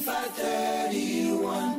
531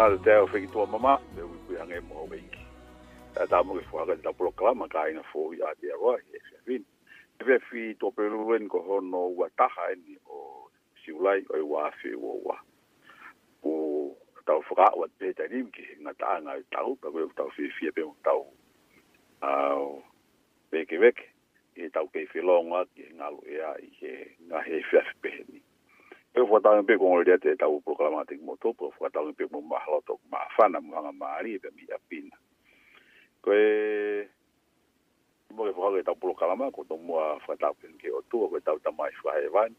nga te te o whiki tua mama, te ui kui hange mo hawa iki. E tā mo ke whuaka te tapuro kalama ka aina fō i Aotearoa, i Ewhiawin. E whi whi tō peruruen ko hono ua taha eni o siulai o i wāwhi ua ua. O tau whuka ua te te rim ki he ngā taa ngā i tau, pa koe tau whi whi e tau veke veke, i tau kei whi longa ki ngā lu ea i he ngā he whiawhi pehe ni pe fo tau pe kon le te tau programatik moto pe fo tau pe mo ma halo to ma fana mo nga mari pe mi apina ko e mo ke fo ke tau programa ko to mo fo tau pe ke o tu ko tau ta mai fo e van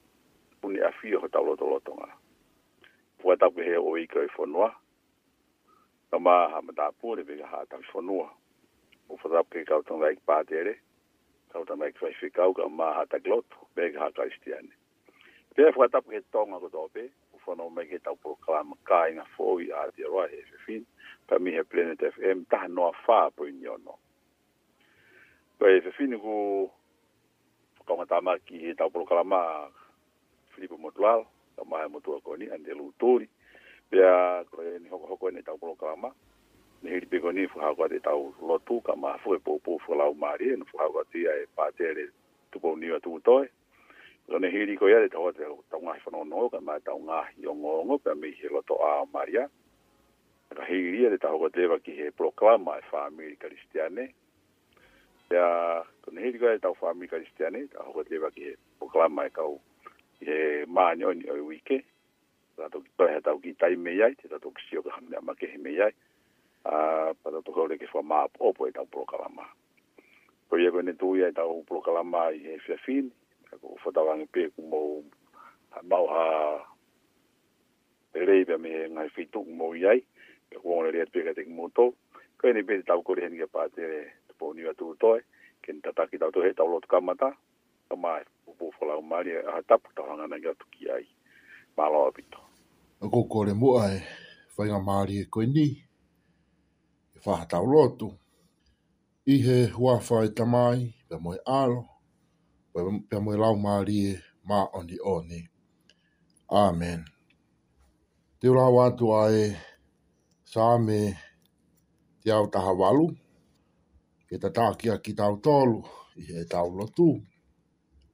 puni a fio ko tau lo to lo to nga fo tau pe o i ko e fo noa ta ma ha ma ta pu le pe ha ta fo noa o fo tau pe ka to nga ik pa te re ka to nga ik fo fi ka ma ha ta gloto be ha ka istiane pe fa tapu he tonga ko dope u fa no me geta po klam ka ina fo i a dia ro he fin pa mi he planet fm ta no fa po i no no pe fe fin ku ko ma ta ma ki he ta po klam filipo motual ta ma he motua ko ni ande lu tori pe a ko ni ho ko ni ta po klam ne hiri pe ko ni fu ha ko de ta lo tu ka ma fu e po po fu la u mari en fu ha ko ti e pa te tu po ni tu toi Tone hiri ko yare tawa te tau ngahi no, nō, ka mai tau ngahi o ngongo, ka mei he loto a maria. Ka hiri yare tau ko tewa ki he proklama e whaamiri karistiane. Ia, tone hiri ko yare tau whaamiri karistiane, tau ko tewa ki he proklama e kau ki he maanyo ni oi wike. Tato ki tohe tau ki tai mei ai, te tato ki sioka hamne ama ke he mei ai. Pata to kore ke whamaa opo e tau proklama. Koe e kone tuia e tau proklama i he fiafini, ko fotawang pe ku mo mau ha rei me ngai fitu mo yai ko ngore ret pe ka tik mo to ko ni pe ta ko ren ge pa te to po ni atu to ken ta ta ki ta to he ta lot kamata to ma bu fo la ma ri ha ta puta ngana ge tu ki ai ma lo pito ko ko le mo e ai fa nga ma ri e ko ni fa e ta lo tu i he wa fa ta mai pe mo ai pe mo lau mari e ma on oni amen te ora wa tu ai e sa me te au ta hawalu ke ta ta ki a tau tolu i he tau lotu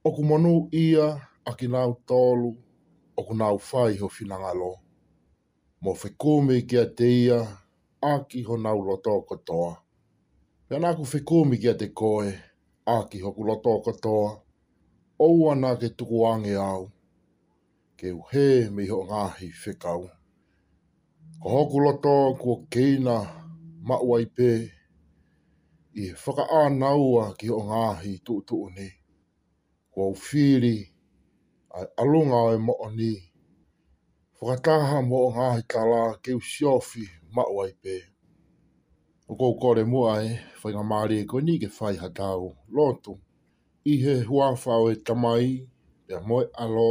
o monu ia a ki nau tolu Oku nau fai ho finanga lo mo fe kome ki a te ia a ki ho nau loto kotoa pe anaku fe kome ki a te koe a ki ho ku loto kotoa oua nā ke tuku ange au, ke uhe me ho ngāhi whekau. Ko hoku loto kua keina ma i pē, i he whaka ānaua ki ho ngāhi tuu tuu ni. Kua uwhiri, ai alunga oi e mo'o ni, whakataha mo'o ngāhi tala ke usiofi maua i pē. O kore mua e, whainga maari e koe ni ke whai hatau, lontu i he hua whao e tamai, pia moe alo,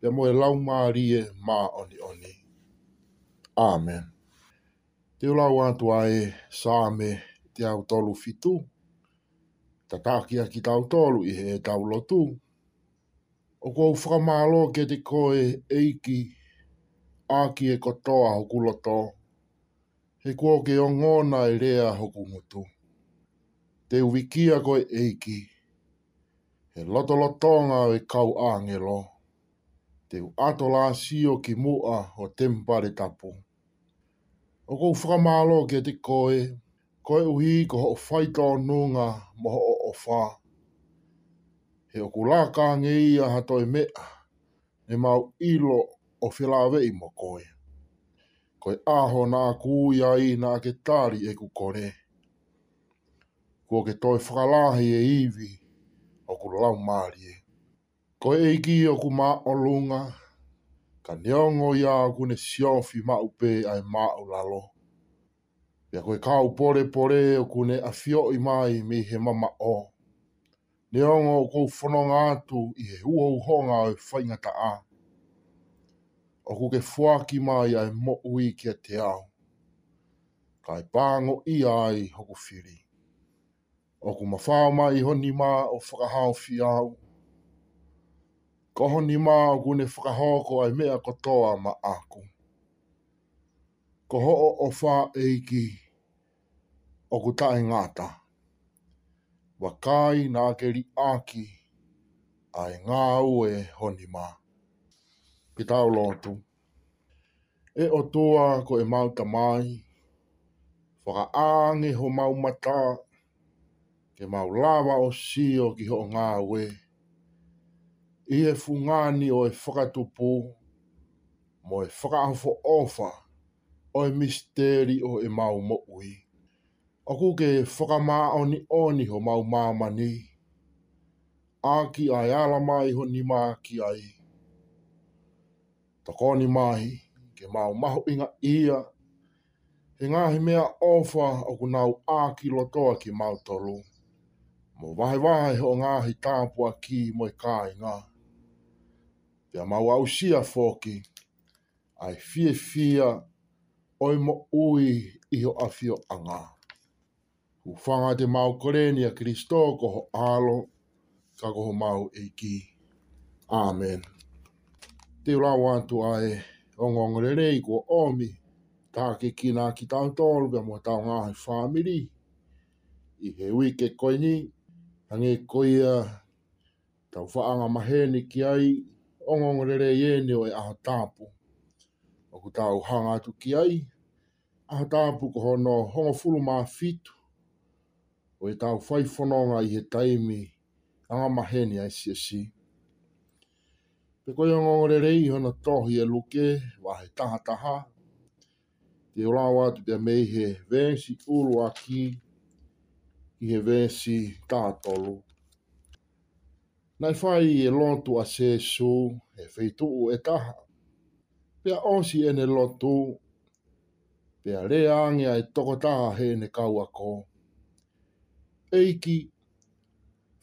pia moe lau maarie mā oni oni. Amen. Te ula wātu ae saame te au tolu fitu, ta tākia ki tau tolu i he e tau lotu. O kou whakamālo ke te koe eiki, āki e kotoa hoku loto, he kua ke o e rea hoku mutu. Te uwikia koe eiki, e he loto lotonga e kau angelo. Te ato la sio ki mua o tempare tapu. O kou whakamalo ke te koe, koe uhi ko ho whaita o nunga mo ho o wha. He o kula kange ia ha toi mea, e mau ilo o whilawe i mo koe. Koe aho nā kūia i nā ke tāri e kukore. Kua ke toi whakalahi e iwi, o ku lau maari e. Ko eiki o ku maa o lunga, ka neongo ia o ku ne siofi maa upe ai maa u lalo. Pia koe kau pore pore o ku ne afio i mai me he mama o. Neongo o ku fononga atu i he ua uhonga o e i whaingata a. O ku ke fuaki mai ai mo ui kia te au. Kai pango i ai hoku firii o ku mawhao mai honi mā o whakahau fi au. Ko honi mā o gune whakahau ko ai mea katoa ma aku. Ko ho o o wha eiki o ku tae ngāta. Wa kai nā keri āki ai ngā ue honi mā. Ki tau lōtu. E o toa ko e mauta mai. Whaka āngi ho maumataa ke mau lava o sio ki ho ngā we. I e fungani o e whakatupu, mo e whakaafo ofa o e misteri o e mau mokui. O kuke e whakamā oni oni ho mau mamani. Āki ai ala mai ho ni mā ki ai. Takoni mai, ke mau maho inga ia, he ngāhi mea ofa o nau āki lotoa ki mau tolu. Mo vahe vahe ho ngā hi tāpua ki mo i kāi ngā. Pia mau au sia fōki, ai fie fia oi mo ui iho a fio a ngā. Ufanga te mau korenia Kristo ko ho alo, ka ko ho mau e ki. Amen. Te ura wantu ae, ongongre rei ko omi, tāke ki nā ki tāntolu, pia mo tāu ngā hi whāmiri. I he wike koini, ni, Angi koia tau whaanga maheni ki ai ongongrere iene o e aha tāpu. O ku tau hanga atu ki ai, aha tāpu ko hono hongo fulu mā fitu o e tau whaifononga i he taimi anga maheni ai si si. Pe koi ongongrere i hono tohi e luke wa he taha te olawa tu pia mei he vensi ulu aki ki i he vesi tātolo. Nai whai e lotu a se su, e feitu e taha. Pea osi e ne lotu, pea reangia e tokotaha he ne kaua ko. Eiki,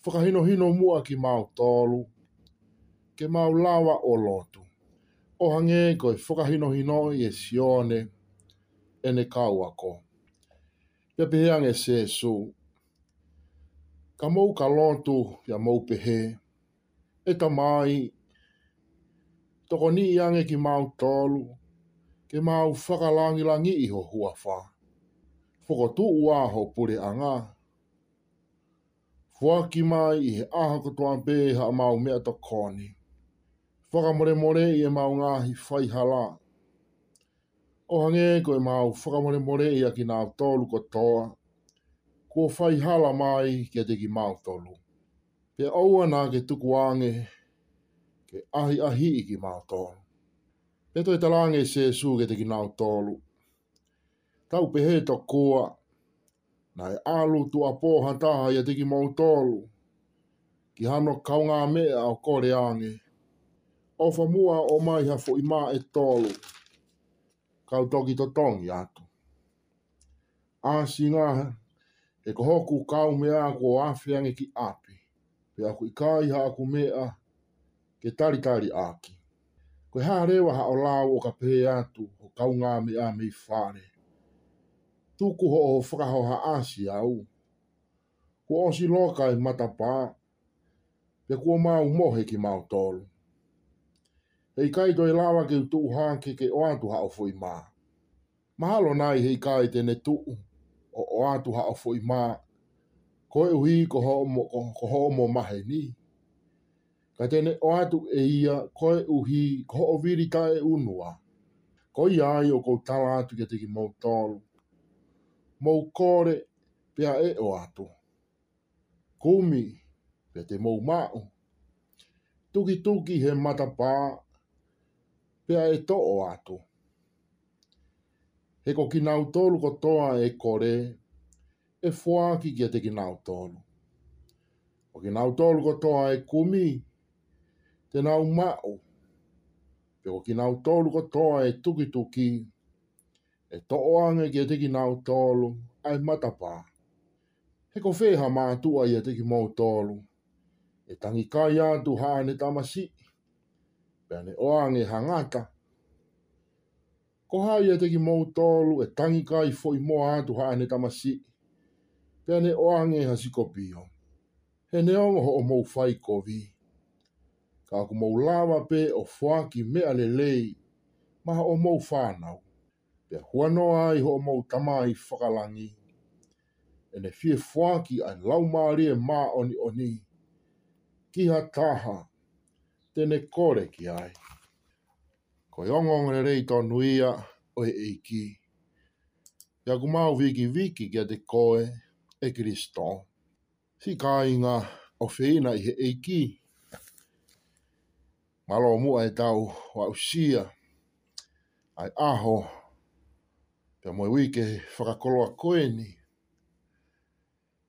whakahino hino mua ki mau tolu, ke mau lawa o lotu. O hange koe whakahino hino i e sione e ne kaua ko. Pea pehea nge se su, ka mou ka lontu ya mou pehe, e ta mai, toko ni iange ki mau tolu, ke mau whakalangi langi iho hua wha. Whoko tu ua ho pure anga. Fua ki mai i he aha kotoa pēha a mau mea to kone. Whaka more more i e mau ngāhi whai hala. O ko e mau whaka more more i a ki nā tolu kotoa ko whai hala mai kia te ki mātolu. Pe aua nā ke tuku ange, ke ahi ahi i ki mātolu. Pe toi talange se su ke te ki nātolu. Tau pe he to kua, nā e alu tu a pōhan taha i te ki mātolu. Ki hano kaunga mea o kore ange. O mua o mai hafo i mā e tolu. Kau toki to tongi atu. Āsi ngā e ko hoku kau mea ko awhiangi ki api. Pe aku i ha haku mea ke tari tari aki. Ko e hārewa ha o lau o ka pē atu o kau ngā mea mei whare. Tuku ho o whakaho ha āsi au. Ko osi loka e matapā. Pe ko māu mohe ki māu tolu. Hei kai toi lawa ke utu hāke ke oantu ha fui mā. Mahalo nai hei kai tene tuu o o atu ha o foi ma ko e hui ko ho mo ko ho mo ma he ni ka tene o atu e ia ko e uhi ko o viri ka e unua ko i ai o ko tala atu ke teki mo tolu mo kore pia e o atu kumi pia te mo mao tuki tuki he matapa pia e to o atu e ko ki nau tolu ko toa e kore, e fua ki kia te ki nau tolu. O ki nau ko toa e kumi, te nau mao, pe ko ki nau ko toa e tuki tuki, e to ange kia te ki nau ai matapa. He ko feha mātua ia te ki mou tolu, e tangi kai atu hāne tamasi, pe ane oange hangata, ko hau ia e teki mou tolu e tangi kai fo i moa atu haa ne tamasi. Pea ne oange e ha siko pio. He ne ongo ho o mou fai kovi. Ka ku mou lawa pe o ki me ale lei. Ma o mou whanau. Pea huanoa i ho o mou tamai whakalangi. E ne fie fuaki ai lau maari e maa oni oni. Ki ha taha. Tene kore ki Tene kore ki ai. Ko i ongo ngere rei tonu ia o e eiki. Ia kumau viki viki kia te koe e kristo. Si kāinga o feina i he eiki. Malo mua e tau wa usia. Ai aho. Pia moe wike whakakoloa koe ni.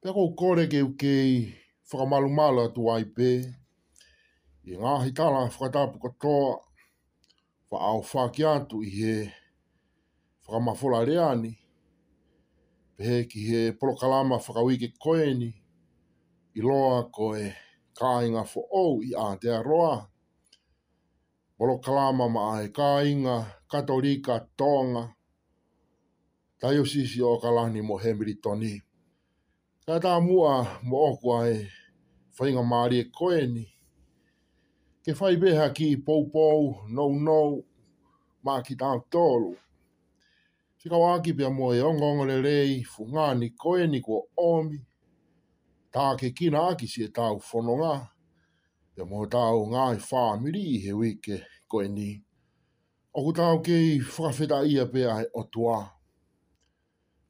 Pia kou kore ke ukei whakamalumala tu aipe. I ngā hitala whakatapu katoa fa au fa ki i he fa ma fola he ki he polo kalama koeni i loa ko e kāinga fo ou i a te aroa polo kalama ma ai kāinga katolika tonga tayo sisi o kalani mo hemiri toni kata mua mo okua e whainga maari e koeni ke fai beha ki pou pou, no no, ma ki tā tōru. Si kau aki pia moe ongo ongo le rei, fungā ni koe ni kua omi, tā ke kina aki si e tāu whanonga, pia moe tāu ngā i whāmiri i he wike koe ni. Oku tāu kei whakawhita ia pia he otua.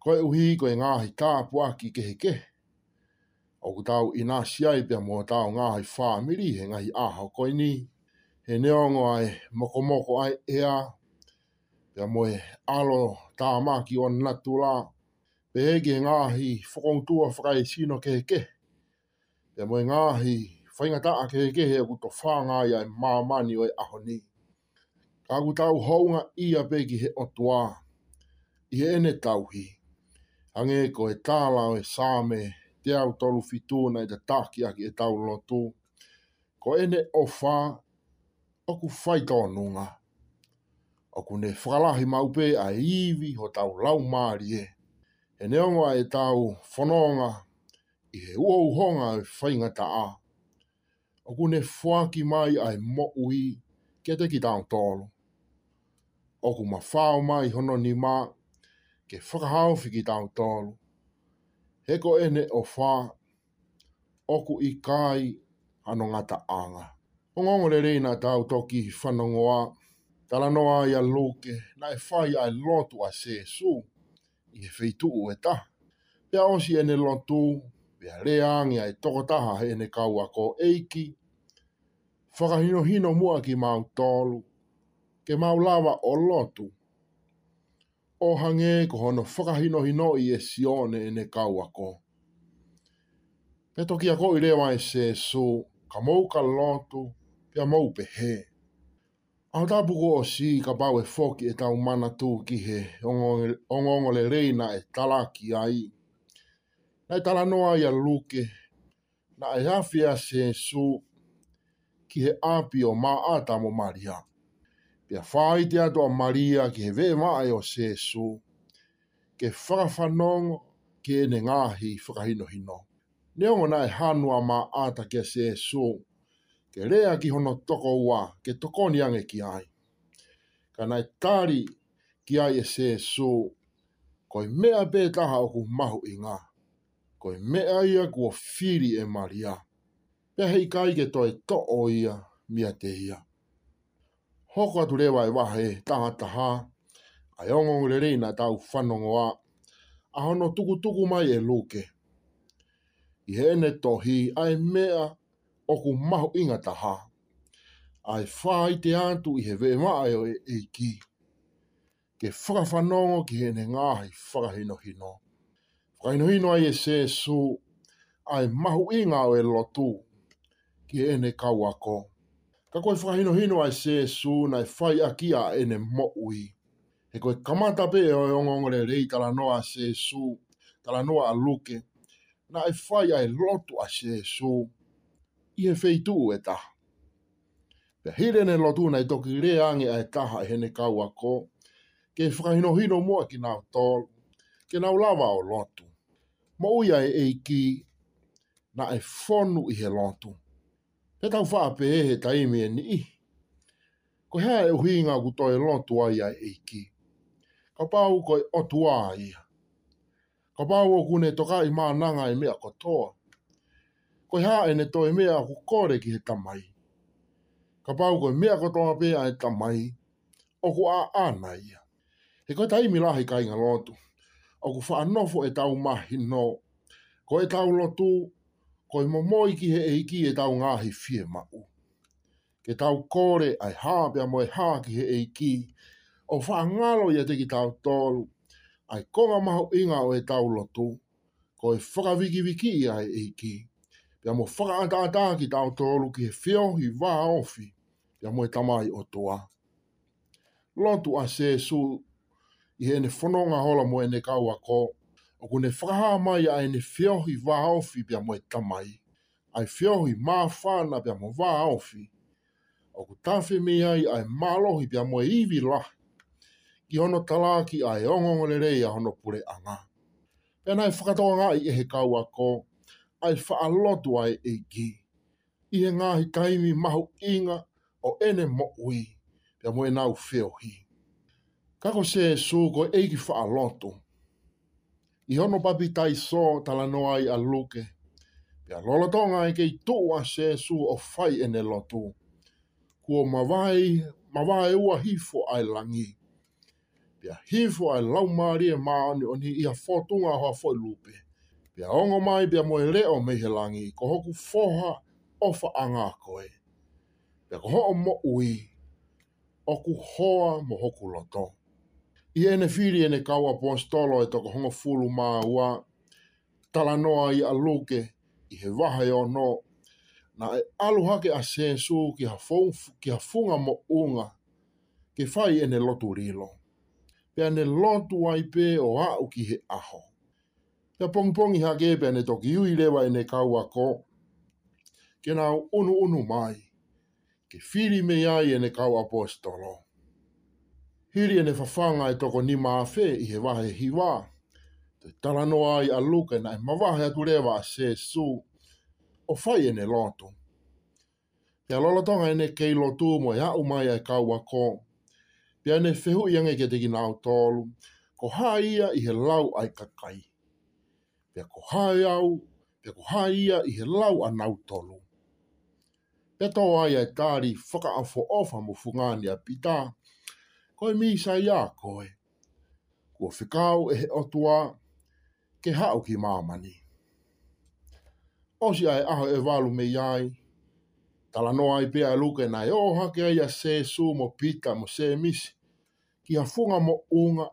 Koe uhi koe ngā hi tāpua ki ke kehe o ku tau i nā sia i pia mua tau ngā hai whā miri he ngahi āha koi ni. He neongo ai moko moko ai ea, Te mua e alo tā māki o natu lā. Pe hege ngā hi whakongtua whakai sino ke ke. Pia mua ngā hi whaingata a ke ke he ku to whā ngā ia e mamani o e aho ni. Ka ku tau hounga ia pegi he otua. I ene tauhi. Ange ko e tālau e sāme te au tolu fitu na te takia ki e tau lotu. Ko ene o wha, o ku whai tō nunga. O ne whakalahi maupe a iwi ho tau lau maari e. E neonga e tau whanonga i he ua uhonga e whaingata a. O ne whaki mai ai mo ui ke te ki tau tolu. O ma whao mai hono ni ma ke whakahau ki tau tolu heko ene o whā, oku i kai ano ngata anga. O ngongo le reina tau toki whanongoa, tala noa i a loke, na e whai ai lotu a se su, i he feitu u e ta. Pea osi ene lotu, pea reangi ai tokotaha he ene kaua ko eiki, whakahino hino mua ki mau tolu, ke mau lava o lotu, ohange ko hono whakahino hino i e sione e ne kauako. Pe toki ako i rewa e se so, ka mou ka lotu, pe a mou pe he. Ao tapu ko o si ka bau e foki e tau mana tū ki he, ongongo le reina e talaki ai. Na e tala noa i a luke, na e hafia se so, ki he api o maa atamo mariamu pia whai te atoa maria ki he vema ai o sesu, ke whakawhanong ke ene ngāhi whakahino hino. Neongo nai hanua mā āta ke sesu, ke rea ki hono toko ua, ke toko ni ange ki ai. Ka nai tāri ki ai e sesu, koi mea pētaha o ku mahu i ngā, koi mea ia kua whiri e maria. Pehei kai ke toi to'o ia, mia te ia hoko atu rewa e wahe tangata ha, a yongo ngurerei na tau whanongo a, a hono tuku tuku mai e luke. I hene tohi ai mea oku mahu inga taha, ai whaa i te antu i he vē maa e o e eiki. Ke whakawhanongo ki hene ngāhi whakahino hino. Whakahino hino ai e sēsu, ai mahu inga o e lotu ki hene kauako. ako. Ka koe whahino hino ai se su nai whai a kia e ne mokui. He koe kamata pe e oi ongo ongore rei tala noa a se su, tala noa a luke. Na e whai ai lotu a se su. I he feitu e ta. Pea hire ne lotu nei toki re angi ai taha e hene kaua ko. Ke whahino hino mua ki nao tol. Ke nao lava o lotu. Mo uia e iki, na e fonu i he Lotu he tau wha ape e he taimi e ni i. Ko hea e hui ngā kuto e lontu ai ai eiki. Ka pāu ko e otu ai. Ka pāu o kune toka i mā nanga e mea kotoa. Ko hea e ne toi mea ku kore ki he tamai. Ka pāu ko e mea kotoa pe ai e tamai. O ku a ana ia. He ko tai mi lahi kai ngā lontu. O ku wha anofo e tau mahi no. Ko e tau lotu koi mo mo iki he eiki e tau ngāhi fie mau. Ke tau kore ai hāpe a moe hāki he eiki, o wha ngalo ia te tau tōru, ai konga mahu inga o e tau lotu, koe whaka wiki wiki ia e he eiki, pia mo whaka ata ata ki tau tōru ki he whio hi wā ofi, pia moe tamai o toa. Lotu a se su, i hene whanonga hola moe ne kaua koe, o kone whakaha mai a ene whiohi wā ofi bia moe tamai. Ai whiohi mā whāna bia mo wā ofi. O ku tawhi mea i ai mālohi bia moe iwi lahi. Ki hono talaki ai ongongole rei a hono pule anga. Pea nai whakatoa ngā i ehe kau ako, ai whaalotu ai e gi. I he ngāhi taimi mahu inga o ene mo ui, pia moe nau whiohi. Kako se e sūko eiki whaalotu, i hono papi tai so tala noa i aluke. Pia lolo tonga e kei tua se su o fai ene lotu. Kuo mawai, mawai ua hifo ai langi. Pia hifo ai lau maari e maani oni i a fotunga hoa foi lupe. Pia ongo mai pia moe leo mei he langi, ko hoku foha ofa anga koe. Pia ko hoa mo ui, ku hoa mo hoku lotonga i ene whiri ene kaua apostolo e toko hongo fulu mā ua, tala i aluke i he waha o no, na e aluhake a sensu ki ha, fung, ki ha funga mo unga, ke fai ene lotu rilo. Pea ne lotu ai pē o au ki he aho. Pea pongpongi ha ke e pea toki ui lewa ene kaua ko, ke unu unu mai, ke whiri me ai ene kaua apostolo. Hiri ne whawhanga e toko ni maa whē i he wahe hi Te taranoa i a luke na e mawahe atu rewa a se su. O whai ene lātu. Pia lolotonga ene kei lotu mo e au mai ai kaua kō. Pia ne whehu i ange ke teki nāu tōlu. Ko ia i he lau ai kakai. Pia ko hae au, pia ko ia i he lau a nāu tōlu. Pia tō ai ai tāri whaka a fo ofa mo fungani a pitaa koe mi sa ia koe. Kua whikau e he otua ke hao ki mamani. Osi ai aho e walu me iai, tala noa i pia e luke nai o hake aia se su mo pita mo se misi, ki a funga mo unga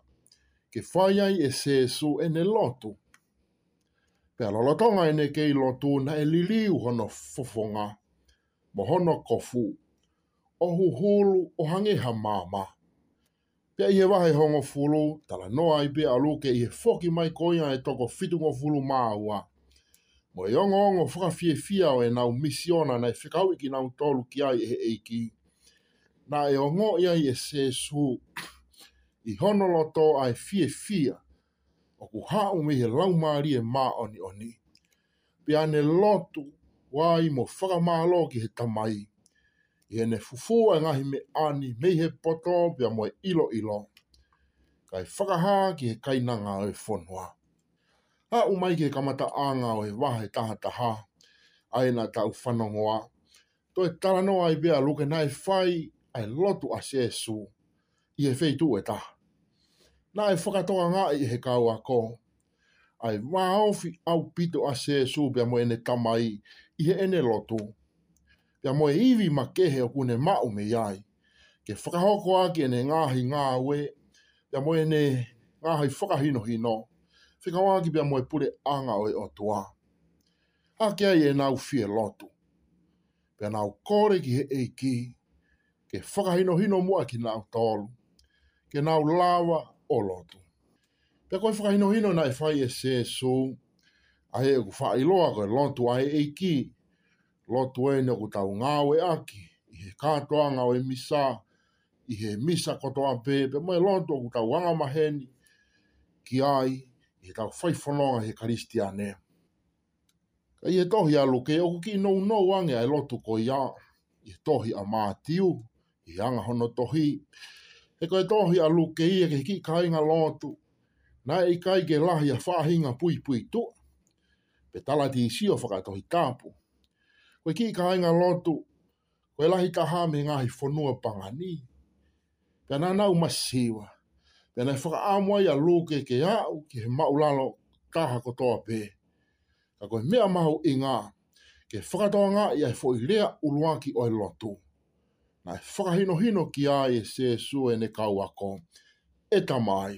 ke whaiai e se su e ne lotu. Pea lolotonga e ne kei lotu na e liliu hono fufunga mo hono kofu o huhulu o hangeha maa maa pe ia wahai hongo fulu, tala noa i pe alu ke ia foki mai koia e toko fitu ngo fulu maa Mo e ongo ongo whaka fie fia o e nau misiona nei whikau iki nau tolu ki ai e eiki. Na e ongo ia i e se su i honoloto ai fie fia o ku hau mihe lau maari e maa oni oni. Pe ane lotu wai mo whakamalo ki he tamai i ene fufu e ngahi me ani me he poto pia moe ilo ilo. Kai whakaha ki he kaina ngā e whonua. Ha umai ki he kamata a ngā e wahe taha taha, a ena tau whanongoa. To e tarano ai bea luke nai whai ai lotu a sesu i he feitu e taha. Nā e whakatoa ngā i he kaua ko. Ai wāofi au pito a sesu pia moe ene tamai i he ene lotu pia moe iwi ma kehe o kune mao me iai. Ke whakahoko ake ne ngāhi ngā we, pia moe ne ngāhi whakahino hino, whika wāki pia moe pure anga oe o tua. Ake ai e nau fie lotu, pia nau kore ki he eiki, ke whakahino hino mua ki nau tolu, ke nau lawa o lotu. Pia koe whakahino hino na e whai e se so, a he e kufa iloa koe lotu a e eiki, lotu e ne kutau ngāwe aki, i he kātoa ngāwe misā, i he misa kotoa pēpe, mai lotu o kutau wanga maheni, ki ai, i he tau whaifononga he karistiane. Ka i he tohi a luke, o kuki nou nou ange ai lotu ko ia, i he tohi a mātiu, i anga hono tohi, he koe tohi a luke i ke ki kāinga lotu, na i kai ke lahi a whāhinga pui pui tu, pe talati i sio whakatohi tāpu, Koe ki ka hainga lotu, koe lahi ka hame ngahi whanua ni. Pia nā nau masiwa. Pia nā whaka āmua ia lūke ke au ki he maulalo kaha kotoa pē. Ka koe mea mahu i ngā. Ke whakatoa ngā ia fo i lea uluā ki oi lotu. Nā e whakahino hino ki a e se sue ne kau ako. E ta mai.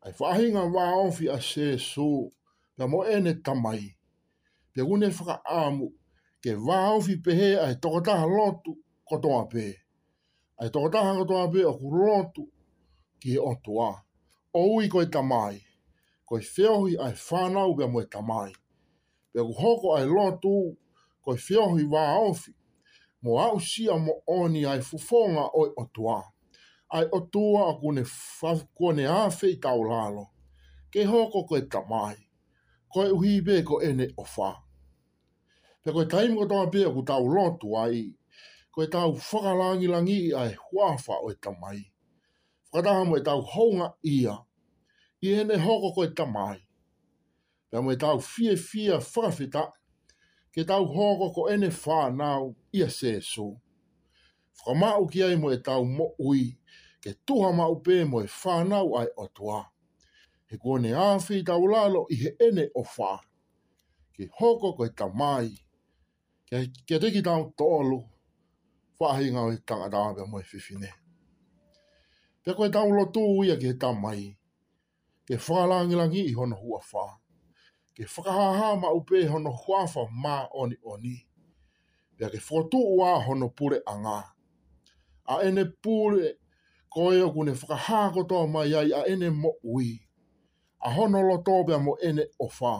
Ai whahinga wā onfi a se su. Pia mo e ne tamai. mai te une whaka āmu, ke wāwhi pehe ai tokotaha lotu kotoa pē. Ai tokotaha kotoa pē o kuru lotu ki he otua. O ui koe tamai, koe whiohi ai whānau bea moe tamai. Pe ku hoko ai lotu, koe whiohi wāwhi, mo au sia mo oni ai fufonga oi otua. Ai otua a kune whakone awhi i tau lalo. Ke hoko koe tamai, koe uhi beko ene o whaa. Pe koe taimu ko tama pia ku tau lotu ai. Koe tau whakalangi langi ai huafa o e tamai. Whakataha mo e tau honga ia. I ene hoko koe tamai. Pe mo e tau fie fie whakawhita. Ke tau hoko ko ene whanau ia sesu. Whakamau ki ai mo e tau mo ui. Ke tuha mau pē mo e whanau ai o tua. He kone āwhi tau lalo i he ene o whā. Ke hoko koe tamai. mai ke te ki tāu tōlu, whahi ngā i tāngā tāngā pia moe whiwhine. Pia koe tāu lo tō uia ki tā mai, ke whakalangilangi i hono hua whā, ke whakahaha ma upe i hono hua whā mā oni oni, pia ke whakatū ua hono pure a ngā. A ene pure koe o kune whakahā kotoa mai ai a ene mo ui, a hono lo tō pia mo ene o whā,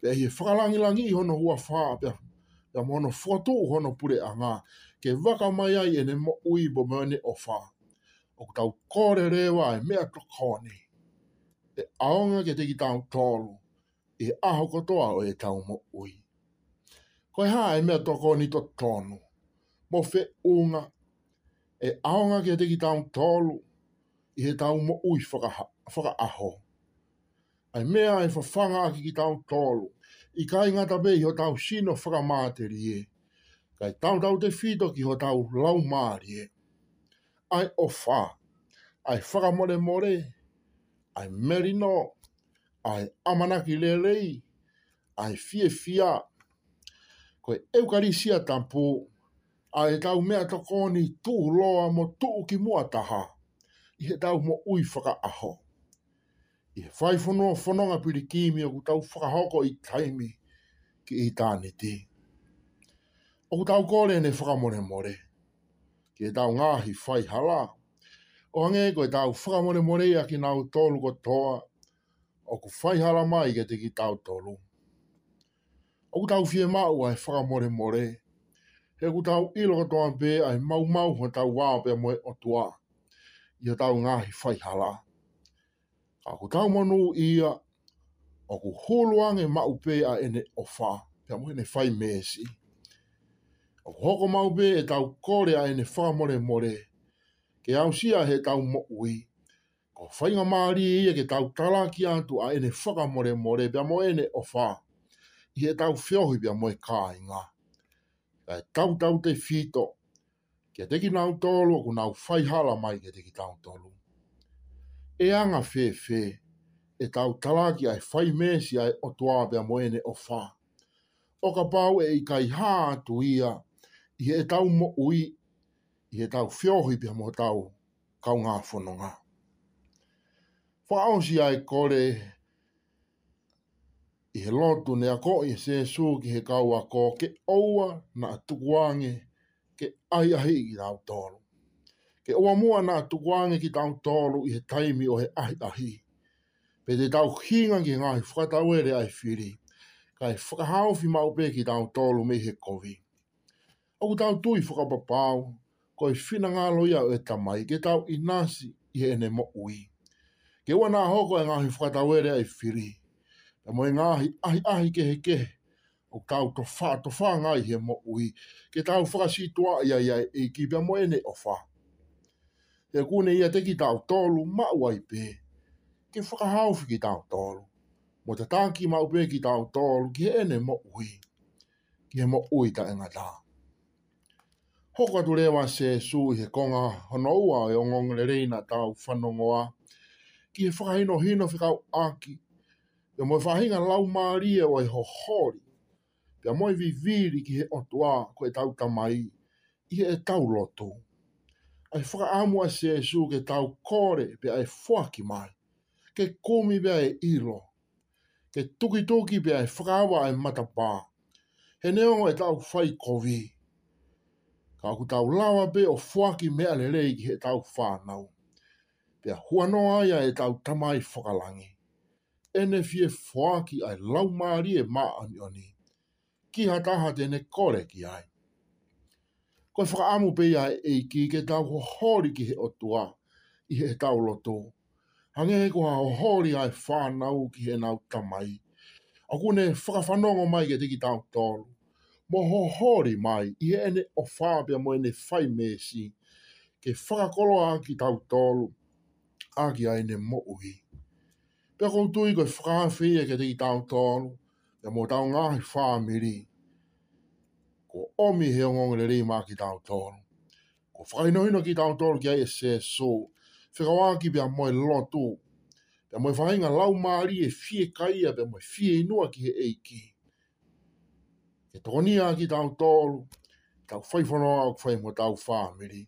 pia hi whakalangilangi i hono hua whā pia ya mono foto hono pure anga ke waka mai ai ene mo ui bo mone ofa o tau kore rewa e mea kakone e aonga ke te tau tolu e aho kotoa o e tau mo ui ko ha e mea tokoni to tonu mo fe unga e aonga ke te tau tolu i he tau mo ui whaka, aho ai mea e whawhanga ki ki tau tolu i kai ngata be ho tau sino whakamāteri e. Kai tau tau te whito ki ho tau lau māri e. Ai o whā, ai whakamore more, ai merino, ai amanaki lelei, ai fie fia. Koe eukarisia tampu, ai tau mea tokoni tu loa mo tū ki mua taha. I he tau mo ui whaka aho i he whai whanua whanonga piri ki mi o kutau whakahoko i taimi ki i tāne ti. O kutau kōre ne whakamore more, ki e tau ngāhi whai hala, o ange ko e tau whakamore more i aki nāu tōlu ko tōa, o ku whai hala mai ke te ki tau tōlu. O kutau fie māu a he whakamore more, he kutau ilo ka tōan pē ai he mau mau hua tau wā pē moe o tua, i o tau ngāhi whai hala. hala. A ko tau manu ia, a ko holoange ma upe a ene ofa, pia mo ene fai mesi. A ko hoko ma upe e tau kore a ene fa more more, ke au sia he tau mo ui. Ko fai nga maari e ia ke tau talaki antu a ene whaka more more, pia mo ene ofa. I he tau fiohi pia mo e kāinga. E tau tau te fito, ke teki nau tolu, ko nau fai hala mai ke teki tau tolu e anga fe fe e tau talaki ai fai mesi ai o tua bea moene o fa. O ka pau e i kai hā atu ia i e tau mo ui i e tau fiohi bea mo tau kau ngā o Whaonsi ai kore i he lotu ne a koi se su ki he kaua ko ke oua na tukuange ke ai ahi i tau tōru ke oa mua nā tukuange ki tāu tōru i he taimi o he ahi ahi. Pe te tāu hinga ki ngāhi whakatauere ai whiri, ka e whakahaofi mau pē ki tāu tōru me he kovi. O ku tāu tui whakapapāu, ko i whina ngālo ia o e tamai, ke tāu inasi i he ene mo ui. Ke oa nā hoko e ngāhi whakatauere ai whiri, e mo e ngāhi ahi ahi ke he ke, o tāu to whā to whā i he mo ui, ke tāu whakasitua ia ia e ki pia mo ene o whā. Te kune ia te ki tau tolu ma uai pē. Ke whakahau ki tau tolu. Mo te tāki ma upe ki tau tolu ki he ene mo ui. Ki he mo ui ta inga tā. Hoko atu lewa se su i he konga hono ua e ongong le reina tau whanongoa. Ki he whakahino hino whikau aki. E mo whahinga lau maria o e hohori. Pia moi vi ki he otua koe tau tamai. I he e tau lotu ai whaka amu a se su ke tau kore pe ai ki mai. Ke komi pe ai ilo. Ke tuki tuki pe ai whakawa ai matapā. He neongo e tau whai kovi. Ka aku tau lawa pe o fuaki mea le reiki he tau whanau. Pe a huanoa ia e tau tamai whakalangi. Ene fie fuaki ai laumari e maa anioni. Ki hataha tene kore ki ai ko e whakaamu pe ia e ki ke tau ho hori ki he otua i he tau loto. Hange he kua ho hori ai whanau ki he nau tamai. A kune whakawhanongo mai ke tiki tau tolu. Mo ho hori mai i he ene o whabia mo ene whai mesi ke whakakolo a ki tau tolu a ki a ene mo uhi. Pea koutui koe whakawhi e ke tiki tau tolu ya mo tau ngahi whamiri. Pea ko omi he ongong le rei maa ki tau tōru. Ko whakainohino ki tau tōru ki aia e se so, whikawaki pia moe lotu, pia moe whainga lau maari e fie kaia, pia moe fie inua ki he eiki. Ke tōnia ki tau tōru, tau whaifonoa o kwhai mo tau whāmiri.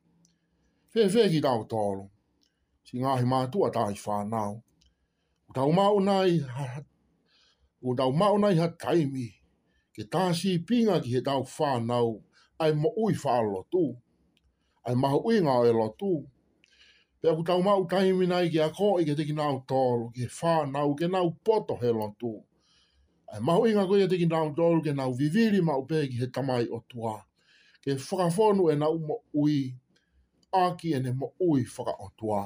Whee whee ki tau tōru, si ngāhi mātua tāi whānau. Tau mao nai, utau mao nai ha taimi, ke tāsi pinga ki he tau whānau, ai ma ui whālo tū, ai maha ui ngā e lotu. Pea ku tau mau mina i ki a koi ke teki nāu tōru, ke whānau, ke nāu poto he lo lotu. Ai maha ui ngā koi ke teki nāu tōru, ke nāu viviri mau pē ki he tamai o tua. Ke whakafonu e nāu mo ui, āki e ne mo ui whaka o tua.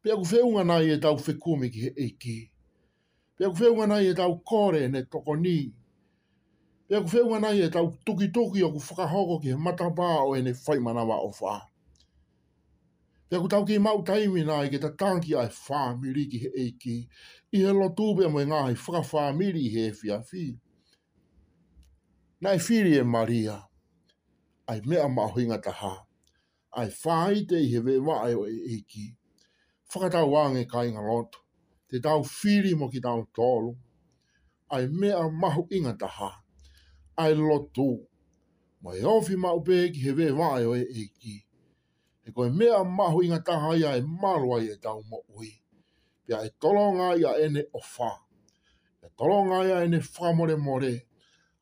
Pea ku whēunga nāi e tau whekumi ki he eiki. Pea ku whēunga nāi e tau kore e ne tokoni. Pea ku whewa nahi e tau tuki tuki o ku whakahoko ki matapā o ene whai manawa o whā. Pea ku tau ki mau taimi nai ki ta tanki ai whāmiri ki he eiki. I he lo tūpe mo e ngāhi whakawhāmiri he e fia fi. Nai whiri e Maria. Ai mea mahoinga ta hā. Ai whāi te i he we wae o e eiki. Whakatau wāng e kāinga loto. Te tau whiri mo ki tau tōlu. Ai mea mahoinga huinga hā. ta hā ai lotu. Mai au fi mau pe eki he ve vai e e ki. E koe mea mahu inga taha ia e marua i e tau mo ui. Pia e tolonga ia ene ne o fa. E tolonga ia ene ne fa more more.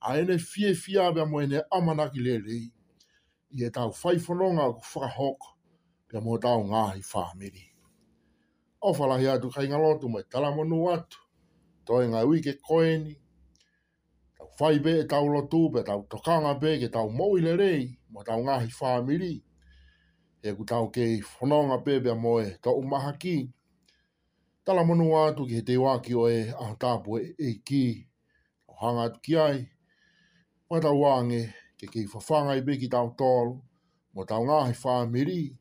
A ene ne fie fia bea mo ene amanaki le lei. I e tau fai fononga ku hok. Pia mo tau ngahi fa miri. O falahi atu kai ngalotu mai talamonu atu. Toi ngai wike koeni fai be e tau lotu, be tau tokanga be, ke tau mou le rei, mo tau ngahi whamiri. E ku tau ke whanonga be bea moe ta umaha ki. Tala monu atu ki he te waki o e ahotapu e, e ki, o hanga atu ki ai. Mo tau wange ke ke i be ki tau tolu, mo tau ngahi whamiri.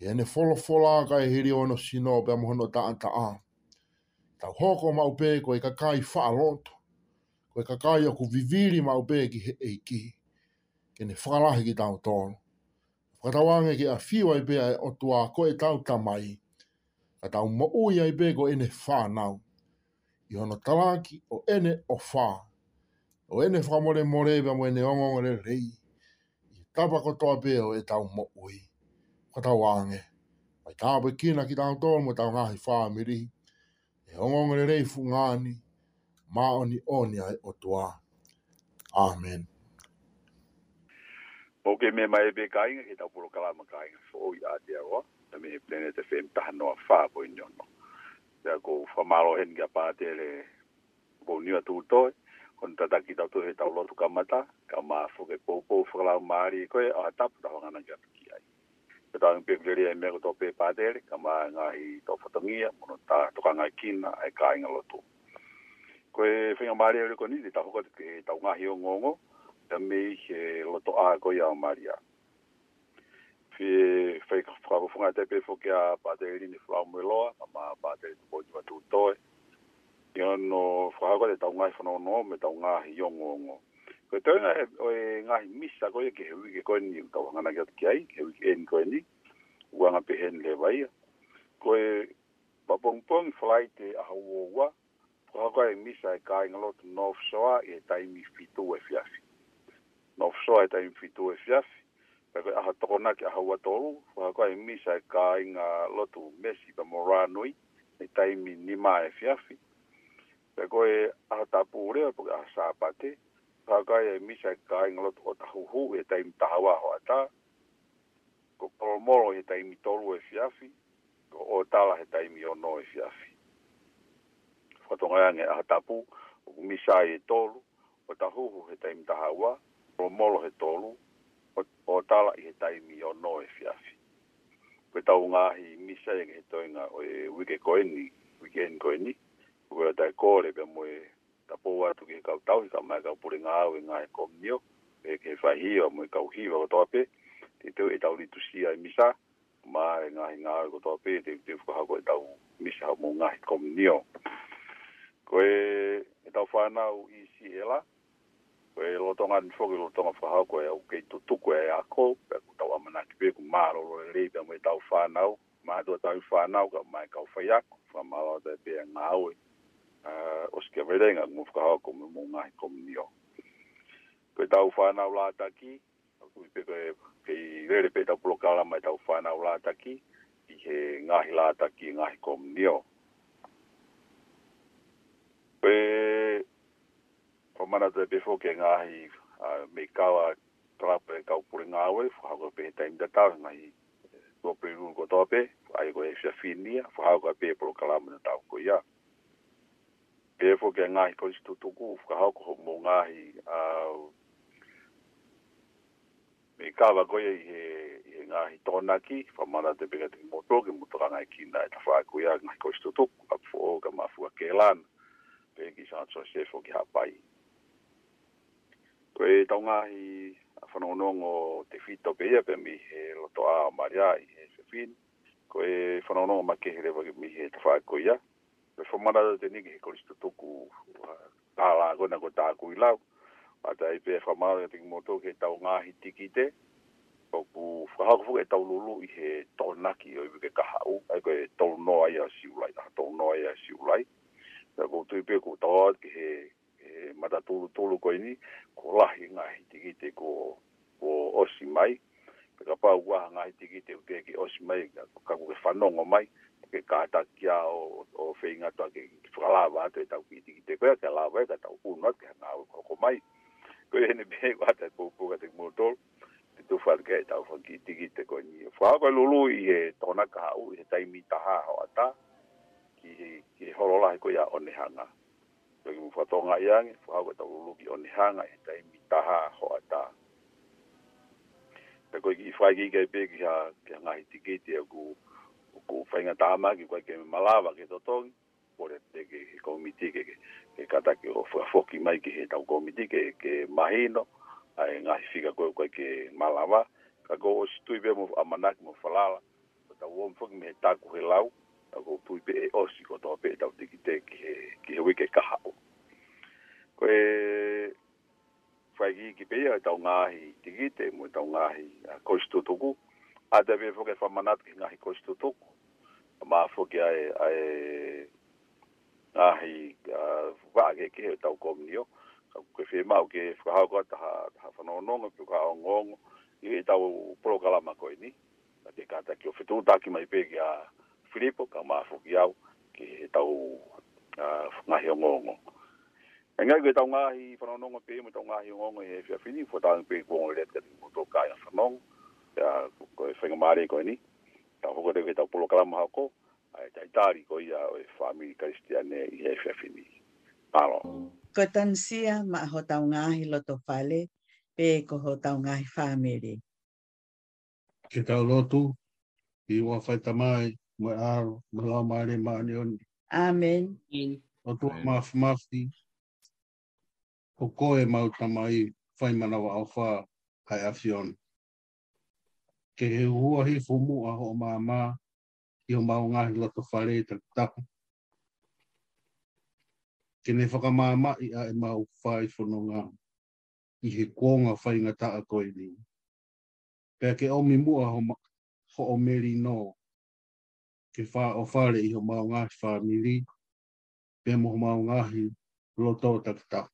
E ne wholofola ka e hiri ono sino bea mohono ta ata a. Tau hoko mau be ko e kakai whaaloto koe kakai a ku viviri mau pē ki he eiki, ke ne whakarahi ki tau tōru. Whakatawange ki a whiwai pē ai o tuā koe tau tamai, a tau maui ai pē ko ene whānau, i hono talaki o ene o whā, o ene whamore more pē mo ene ongongore rei, i tapa kotoa pē o e tau maui. Whakatawange, ai tāpe kina ki tau tōru mo tau ngāhi whāmiri, e ongongore rei fungāni, ma oni oni ai o tua. Amen. Ok, me mai e be kainga ki tau puro kalama kainga so oi a te awa, na me plene te whem taha noa whāpo i nyono. Te ako whamalo hen kia pātele po niwa tūtoe, kon tata ki tau tūhe tau lotu kamata, ka maa whuke pōpō whakalau maari i e koe, a tapu tau ngana kia tuki ai. Te tau ngu pēkulere e mea kutau pē pātele, ka maa ngahi tau whatangia, mono tā tukanga kina ai kainga lotu. Amen ko e fenga mari e ko ni de tahoko ke taunga hi ngongo e me he loto a ko ya maria fi ko fra vo funga pe fo ke a pateri ni fra mo loa ma pateri ko ni matu to e yo no fra ko de taunga fo no no me taunga hi ngongo ko te na e nga hi misa ko ke hu ke ko ni ka wanga na ke ai ke hu en ko ni wanga pe hen le vai ko e Ba pong bong flight a hawa Ko hako e misa e kai ngalo tu North Shore e taimi fitu e fiafi. North Shore e taimi fitu e fiafi. Pako e aha tokona ki aha watoru. Ko hako misa e kai ngalo tu Messi pa Moranui e taimi nima e fiafi. Pako e aha tapu urea pako e aha sāpate. Ko hako e misa e kai ngalo tu otahuhu e taimi tahawa hoa Ko palomoro e taimi tolu e fiafi. Ko otala e taimi ono e fiafi whatonga ange aha tapu, o e tolu, o tahuhu he taimi taha ua, o molo he tolu, o tala i he taimi o no e fiafi. Koe tau hi misa e toinga o e wike koeni, wike en koeni, koe o tai kore pia moe tapu atu ki he kau tau, hika mai pure ngā au e ngā e komio, e ke whaihiwa moe kau hiwa o toape, te teo e tau ritusia e misa, ma nga e nga hi ngā au e kotoape, te teo fukahako e tau misa o mō ngā komio ko e e tau whana o isi e la ko e lotonga ni fogi lotonga whaha ko e au kei tutuku e ako pe ku tau amana ki pe ku maro lo e leipa mo e tau whana o maa tua tau whana o ka mai kau whai ako wha maro te pe e ngā oe o sike vedenga ngu whaha ko me mō ngahi komunio ko e tau whana o lata ki ku i pe ke kei rere pe tau pulokala mai tau whana o lata ki i he ngahi lata ki ngahi komunio ngahi komunio mana te befo ke ngahi me kawa trapa e kau pure ngawe, whahau ka pehe taim da tau, ngahi e, tō pringu ko tope, ai ko e fia whinia, whahau ka pehe polo kalama na tau ko ia. Befo ke ngahi ko isi tutuku, whahau ko mō ngahi me kawa ko ia he he ngahi tōnaki, whamana te pika te moto, ke motoka ngai e kina e tawha ko ia, ngahi ko isi tutuku, apu o ka mafua ke lana. Pēki sāntua sefo ki hapai, ko e tonga i fano no ngo te fito pe ia pe mi he loto a maria i he se fin ko e ma ke hele vaki mi he te uh, ko ia pe fo mana te ni ke ko listo to ku ta la ko na ko ta ku i lau a te i pe fa mana te ki moto ke tau nga hi tiki te ko ku fa ha e tau lulu i he tona o i ke ka ha u ai ko e tau no ai a si ulai tau ai a si ulai ko tu pe ku tau ke he mata tulu tulu ko ini ko lahi nga hitiki ko ko osi mai pe ka pau wa nga hitiki te ke ki osi mai ka ko fano ngo mai ke ka ta kia o o feinga to ke fala va to e ta ki hitiki te ko e, ka lava ka ta ku no ka na ko ko mai ko ene be wa ta ko ko ka te motor te tu fal ke e ta fo ki hitiki ko ni fa ko lulu i e tona ka u e taimi ta ha ata ki ki horola ko ya onehanga. hanga Tuki mu fatonga iangi, fuhawe ta ululuki oni e ta imi taha ho ata. Ta koi ki ifai ki kei peki ha, ki ha ngahi tikiti ya ku, ku tama ki kwa kei malawa ki totongi, pore te ke he komiti ke, ke kata ke o fuafoki mai ki he tau komiti ke, ke mahino, ai e ngahi fika koi kwa kei malawa, ka go o situi pe mu amanaki mu falala, ta uomfoki me he taku he lau, ta go tui pe e osi koto pe tau tikiteki he, ki pe ia tau ngahi te gite mo tau ngahi a koshi tō tōku. A te pe fōke whamanat ki ngahi koshi tō tōku. Mā ai, ai ngahi uh, wāke ke heo tau kōngi o. Koe whē mau ke whakahau kua taha, taha whanononga, pio kā ongongo. I e tau prokalama koe ni. A te kāta ki o whetū tāki mai pe ki a Filipo, ka mā fōke au ki tau ngahi ongongo. Engai ke tau ngahi whanonongo pe ima tau ngahi ngongo e fia fini, fwa tau ngpe kuongo le tati mwoto kai a whanong, ya koe whenga maare koe ni, ta hoko te ke tau polo kalama hako, ai tai tari koe ia o e whamiri karistiane i e fia fini. Palo. Ko tansia ma ho tau ngahi loto whale, pe ko ho tau ngahi whamiri. Ke tau lotu, i wa whaita mai, mwe aro, mwe lau maare maane oni. Amen. O tua mafumafi. Amen ko koe mau tamai whai manawa au wha kai awhion. Ke he hua he fumu a ho mā mā i ho mau ngā he loto whare tak taku. Ke ne whaka mā mā i a e mau whai whanonga i he kuonga whai ngā taa koe ni. Pea ke o mi mua ho, ma, ho o meri nō ke wha o whare i ho mau ngā he whamiri pe mo mau ngā he loto tak taku.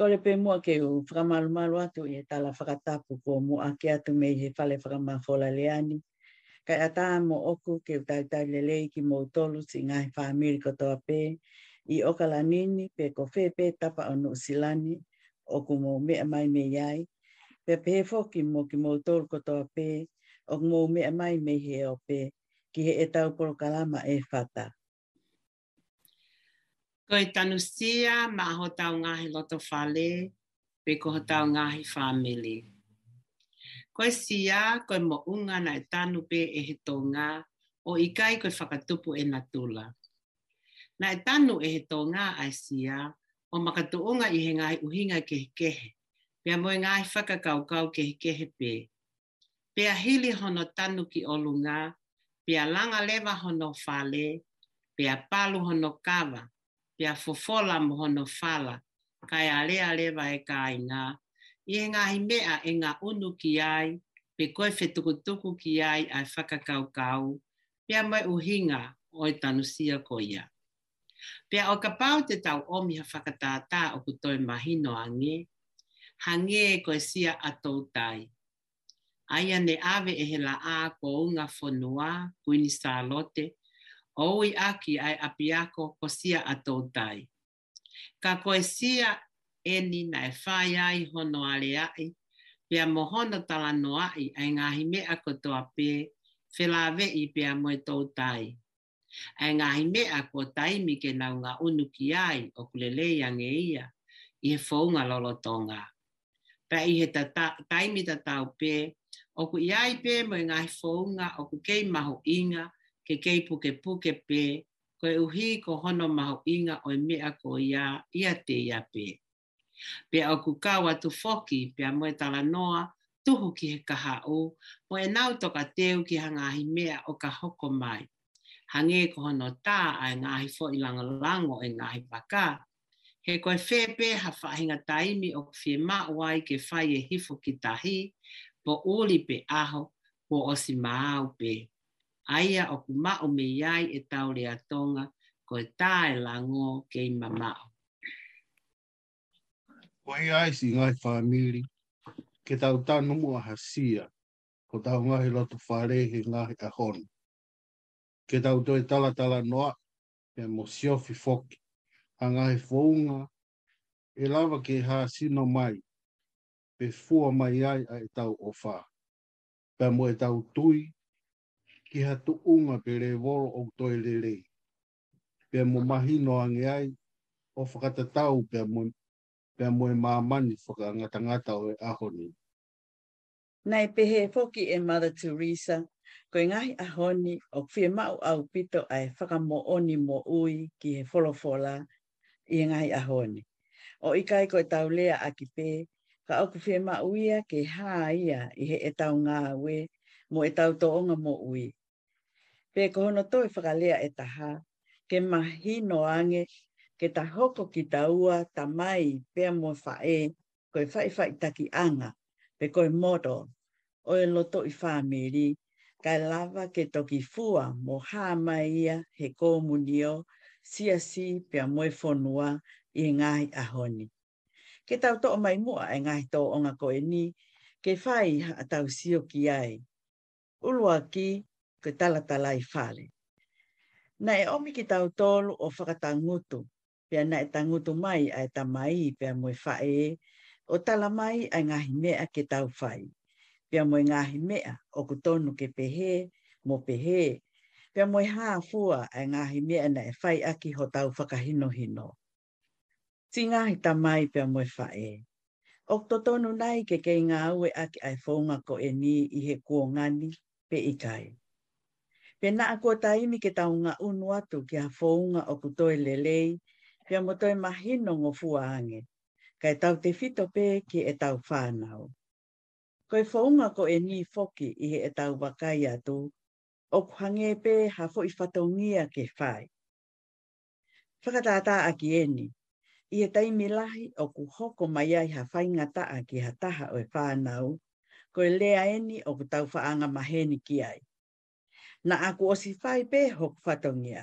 Kore pe mua ke u whakamalu malu atu i e tala whakatapu ko mua ake atu me he whale whakamafola le Kai a mo oku ke u tau tau le lei ki mou tolu si ngai wha kotoa pe. I okala nini pe ko fe pe tapa o nu silani oku mo me mai me iai. Pe pe he foki mo ki mou tolu kotoa pe oku mo me mai me he o pe ki he e tau poro kalama e fata. Koe tanu sia, ma ho tau ngahi loto whale, pe ko ho tau ngahi whamili. Koe sia, koe mo unga na e tanu pe e he tonga, o ikai koe whakatupu e natula. Na e tanu e he tonga ai sia, o makatu unga i he ngahi uhinga kehi kehe, pe a moe ngahi whakakaukau kehi kehe pe. Pe a hili hono tanu ki olunga, pe a langa lewa hono whale, pe a palu hono kawa, pia fofola mohono fala, kai ale ale wa e kai ngā. I e ngā himea e unu ki ai, pe koe whetukutuku ki ai ai whakakau kau, pia mai uhinga o i tanusia ko ia. Pia o ka pau te tau omi ha whakatātā o kutoi no ange, hange e koe sia atou tai. Aia ne ave e hela ā ko unga whonua, kuini sālote, lote, oi aki ai apiako ko sia atotai. Ka koe sia e ni nai e whai ai hono ale ai, pia mohono tala no ai ai ngahi mea kotoa pē, whela vei pia moe tautai. Ai ngahi mea ko taimi ke naunga unu ki ai o kulelei ange ia, i he whaunga lolo tonga. Pa i he ta tau pē, o ku iai pē moe ngahi whaunga o ku kei maho inga, ke kei puke puke pe, koe uhi ko hono maho inga o e mea ko ia, ia te ia pe. Pea o kukawa tu foki, pea moe tala noa, tuhu ki he kaha o, o e nau toka teu ki hanga ahi mea o ka hoko mai. Hange ko hono tā a e fo i langa lango e ngāhi paka. He koe whepe ha whahinga taimi o whie mawai ke whai e hifo ki tahi, po uli pe aho, po osi maau pe aia o ku mao me iai e tau lea tonga ko e tā e lango ke i mamao. Ko i aisi ngai whamiri, ke tau tā numu a hasia, ko tau ngahi loto whare he ngahi a hon. Ke tau toi tala tala noa, e mo siofi foki, a ngahi whounga, e lava ke hā sino mai, pe fua mai ai a e tau o whā. Pe mo e tau tui, ki ha tu unga pe re volo o toi le le. Pe mo mahi no ange ai, o whakata tau pe mo, pe mo e mamani whaka ngata ngata o e ahoni. Nei pehe foki e Mother Teresa, koe ngahi ahoni o kwhia mau au pito ai mo oni mo ui ki he wholofola i ngahi ahoni. O ikai koe tau lea aki pe, ka au kwhia mau ia ke hā ia i he e tau ngā we, mo e tau to onga mo ui. Pe kohono toi e whakalea e taha, ke mahi no ange, ke ta hoko ki ta ua, ta mai, pea mo whae, koe whae whae taki anga, pe koe modo, o e loto i whamiri, kai lava ke toki fua mo hā mai ia he kōmunio, sia si pea moe whonua i ngāi ahoni. Ke tau to o mai mua e ngāi tō o ngā koe ni, ke fai a tau sio ki ai, ulua ki ke talatala i fale. Na e omi ki tau tolu o whakatangutu, pia na e tangutu mai a e tamai i pia moe fae, o tala mai a ngahi mea ke tau fai. Pia moe ngahi mea o kutonu ke pehe, mo pehe, pia moe haa a ngahi mea na e fai aki ho tau whakahino hino. Si ngahi tamai pia moe fae. O kutonu nai ke kei ngā ue aki ai fōnga ko e ni i he kuo ngani, pe i kai. Pe na ako ta imi ke taunga unu atu ki a fōunga o kutoe lelei, pe a motoe mahino ngō fua ange, kai tau te fito pe ki e tau whānau. Koe fōunga ko e ni foki i he e tau wakai atu, o kuhange pe ha fo i whatongia ke whai. Whakatātā aki eni, i he taimi lahi o ku mai ai ha whaingata aki ha o e whānau, ko e lea eni o ko tau whaanga maheni ki ai. Na aku o si whai pe hok whataungia,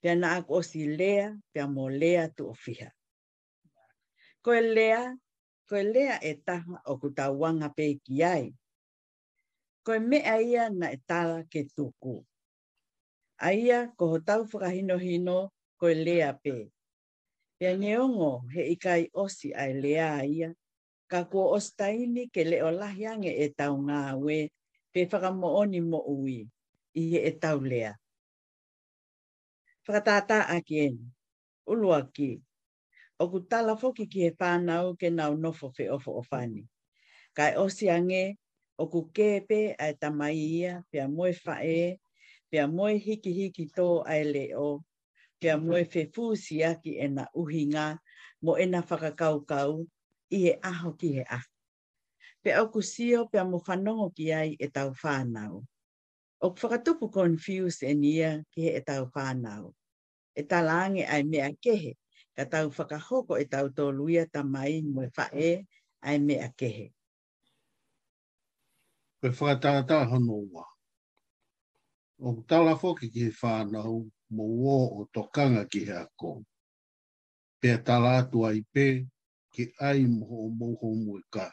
pia na aku o si lea, pia mo lea tu o fiha. Ko e lea, ko e lea e taha o ko tau wanga pe ki ai. Ko e mea ia na e tala ke tuku. A ia ko ho tau whakahino hino ko e lea pe. Pia neongo he ikai osi ai lea ia, ka ko ostaini ke leo lahi e tau ngā we, pe whakamooni mo ui, i e tau lea. Whakatātā a kien, ulua ki, o ku tala foki ki he whānau ke nau nofo fe ofo o whani. Kai osi ange, o ku kēpe a e tamai ia, pia moe whae, pia moe hiki hiki tō a e leo, pia moe fe fūsi aki e na uhinga, mo e na whakakaukau, i e aho ki he a. Pe au kusio pe a mwhanongo ki ai e tau whānau. O whakatupu confuse e nia ki he e tau whānau. E talange ai mea kehe, ka tau whakahoko e tau tōluia ta mai mwe whae ai mea kehe. Koe whakatātā hono wā. O tala foki ki he whānau, mo wō o tokanga ki he a Pea tala atu ai pe, ki ai moho moho mo i ka.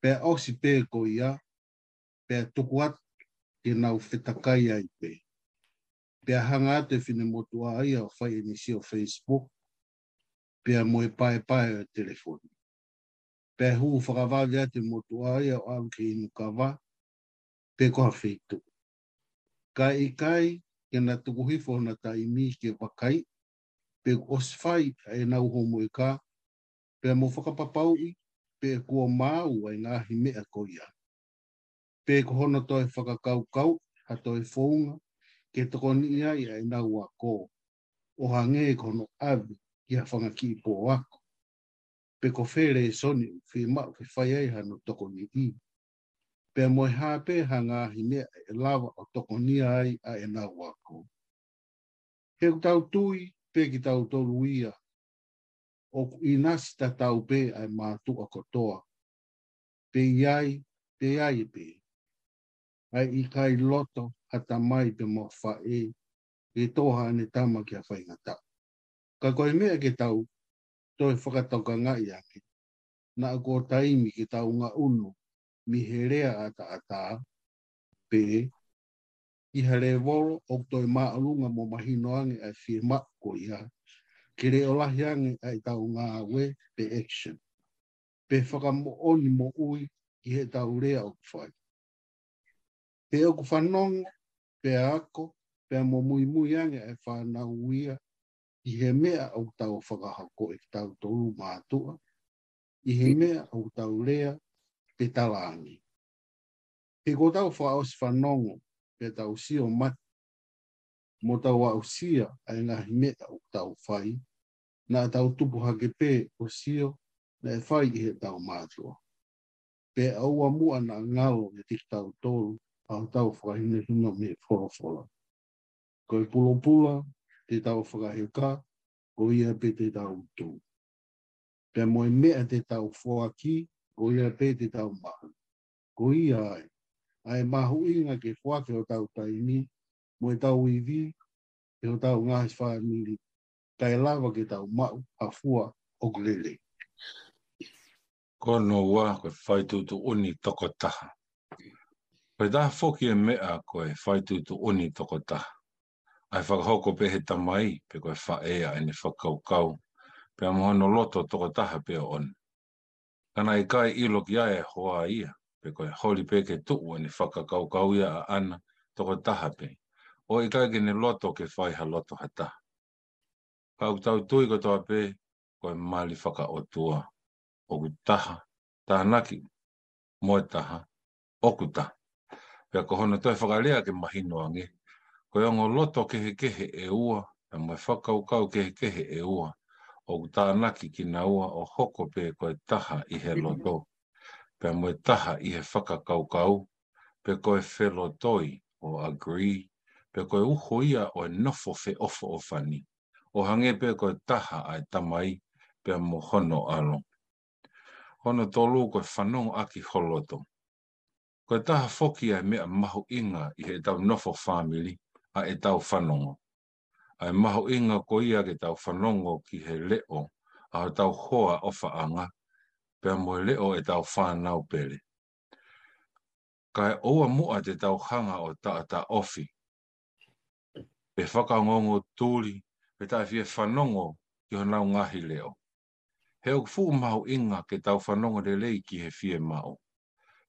Pea osi pē ko ia, pea tuku at ke nau whetakai ai pē. Pea hanga ate whine motu a ia o whai emisi o Facebook, pea moe pae pae o telefoni. Pea hu whakavale ate motu a ia o anke inu ka wā, pē koha whetu. Ka i kai, ke na tuku na taimi imi ke wakai, pe osfai e nau homo e kaa, pe mo whakapapau i pe kua māu ai na hime mea ko ia. Pe ko hono toi whakakau kau, ha toi whounga, ke toko ni ia i ai nā ua kō. O hange e ko no awi ki a whangaki i pō ako. Pe ko where e fi u whi mau whi whai ai hano toko ni i. Pe moi hāpe ha ngā hi mea lava e lawa o toko ni ai a e nā ua kō. He tau tui, pe ki tau tolu ia, o inas ta tau pe ai ma tu a kotoa. Pe iai, pe iai e pe. Ai i kai loto hata mai pe mo fa e, e toha ane tama ki a fai ngata. Ka koe mea ke tau, to e whakatau ka ngai ake. Na a kua taimi ke tau ngā unu, mi he rea a ta a ta, pe, i hale voro, ok toi mā alunga mo mahinoange ai fie ko i hae ki reo lahi ai tau ngā we pe action. Pe whakamo oni mo ui ki he tau rea o kwhai. Pe o kwhanong, pe ako, pe mo mui mui ai whanau uia i he mea au tau whakahako e tau tolu mātua, i he mea au tau rea pe talangi. Pe ko tau whaos whanongo pe tau si o mati, mo tau a usia ai ngā himeta o tau whai, nā tau tupu hake pē o sio na e whai i he tau mātua. Pē aua mua nā ngalo e tik tau tōru a tau whakahine hino me whorofora. Ko e pulopula, te tau whakaheka, ko ia pē te tau tū. Pē moe mea te tau whuaki, ko ia pē te tau mahu. Ko ia ai, ai mahu inga ke whuake o tau taimi, mo e tau i vi, e no tau ngā hes whae mili, ka e lawa ke tau mau a fua o glele. Ko no wā koe whaitu tu uni toko taha. Koe taha whoki e mea koe whaitu tu uni toko taha. Ai whakahoko pe he tamai, pe koe whaea e ne kau, pe amohono loto toko taha pe on. Kana i kai ilo ki ae hoa ia, pe koe holi pe ke tuu e ne whakakaukau ia a ana toko taha pe o e kai gine loto ke whai ha loto hata. Ka u tau tui ko toa pē, ko e mali whaka o tua, o ku taha, taha naki, moe taha, o ku taha. Pea ko hona toi whakalea ke mahino ange, ko e ongo loto kehe kehe e ua, e mwe whakau kau kehe kehe e ua, o ku taha naki ki na ua o hoko pē ko e taha i he loto. Pea mwe taha i he whakakau kau, pe ko e whelo toi o agree pe koe uho ia o e nofo fe ofo o fani. O hange pe koe taha ai tamai pe mo hono alo. Hono tolu koe whanong aki holoto. Koe taha foki ai mea mahu inga i he tau nofo family a e tau whanongo. Ai mahu inga ko ia ke tau whanongo ki he leo a he tau hoa o whaanga pe mo he leo e tau whanau pele. Kai oa mua te tau hanga o taata ofi pe whaka ngongo tūri pe tai fie whanongo ki hana o ngahi leo. He o fuu mahu inga ke tau whanongo de lei ki he fie mao.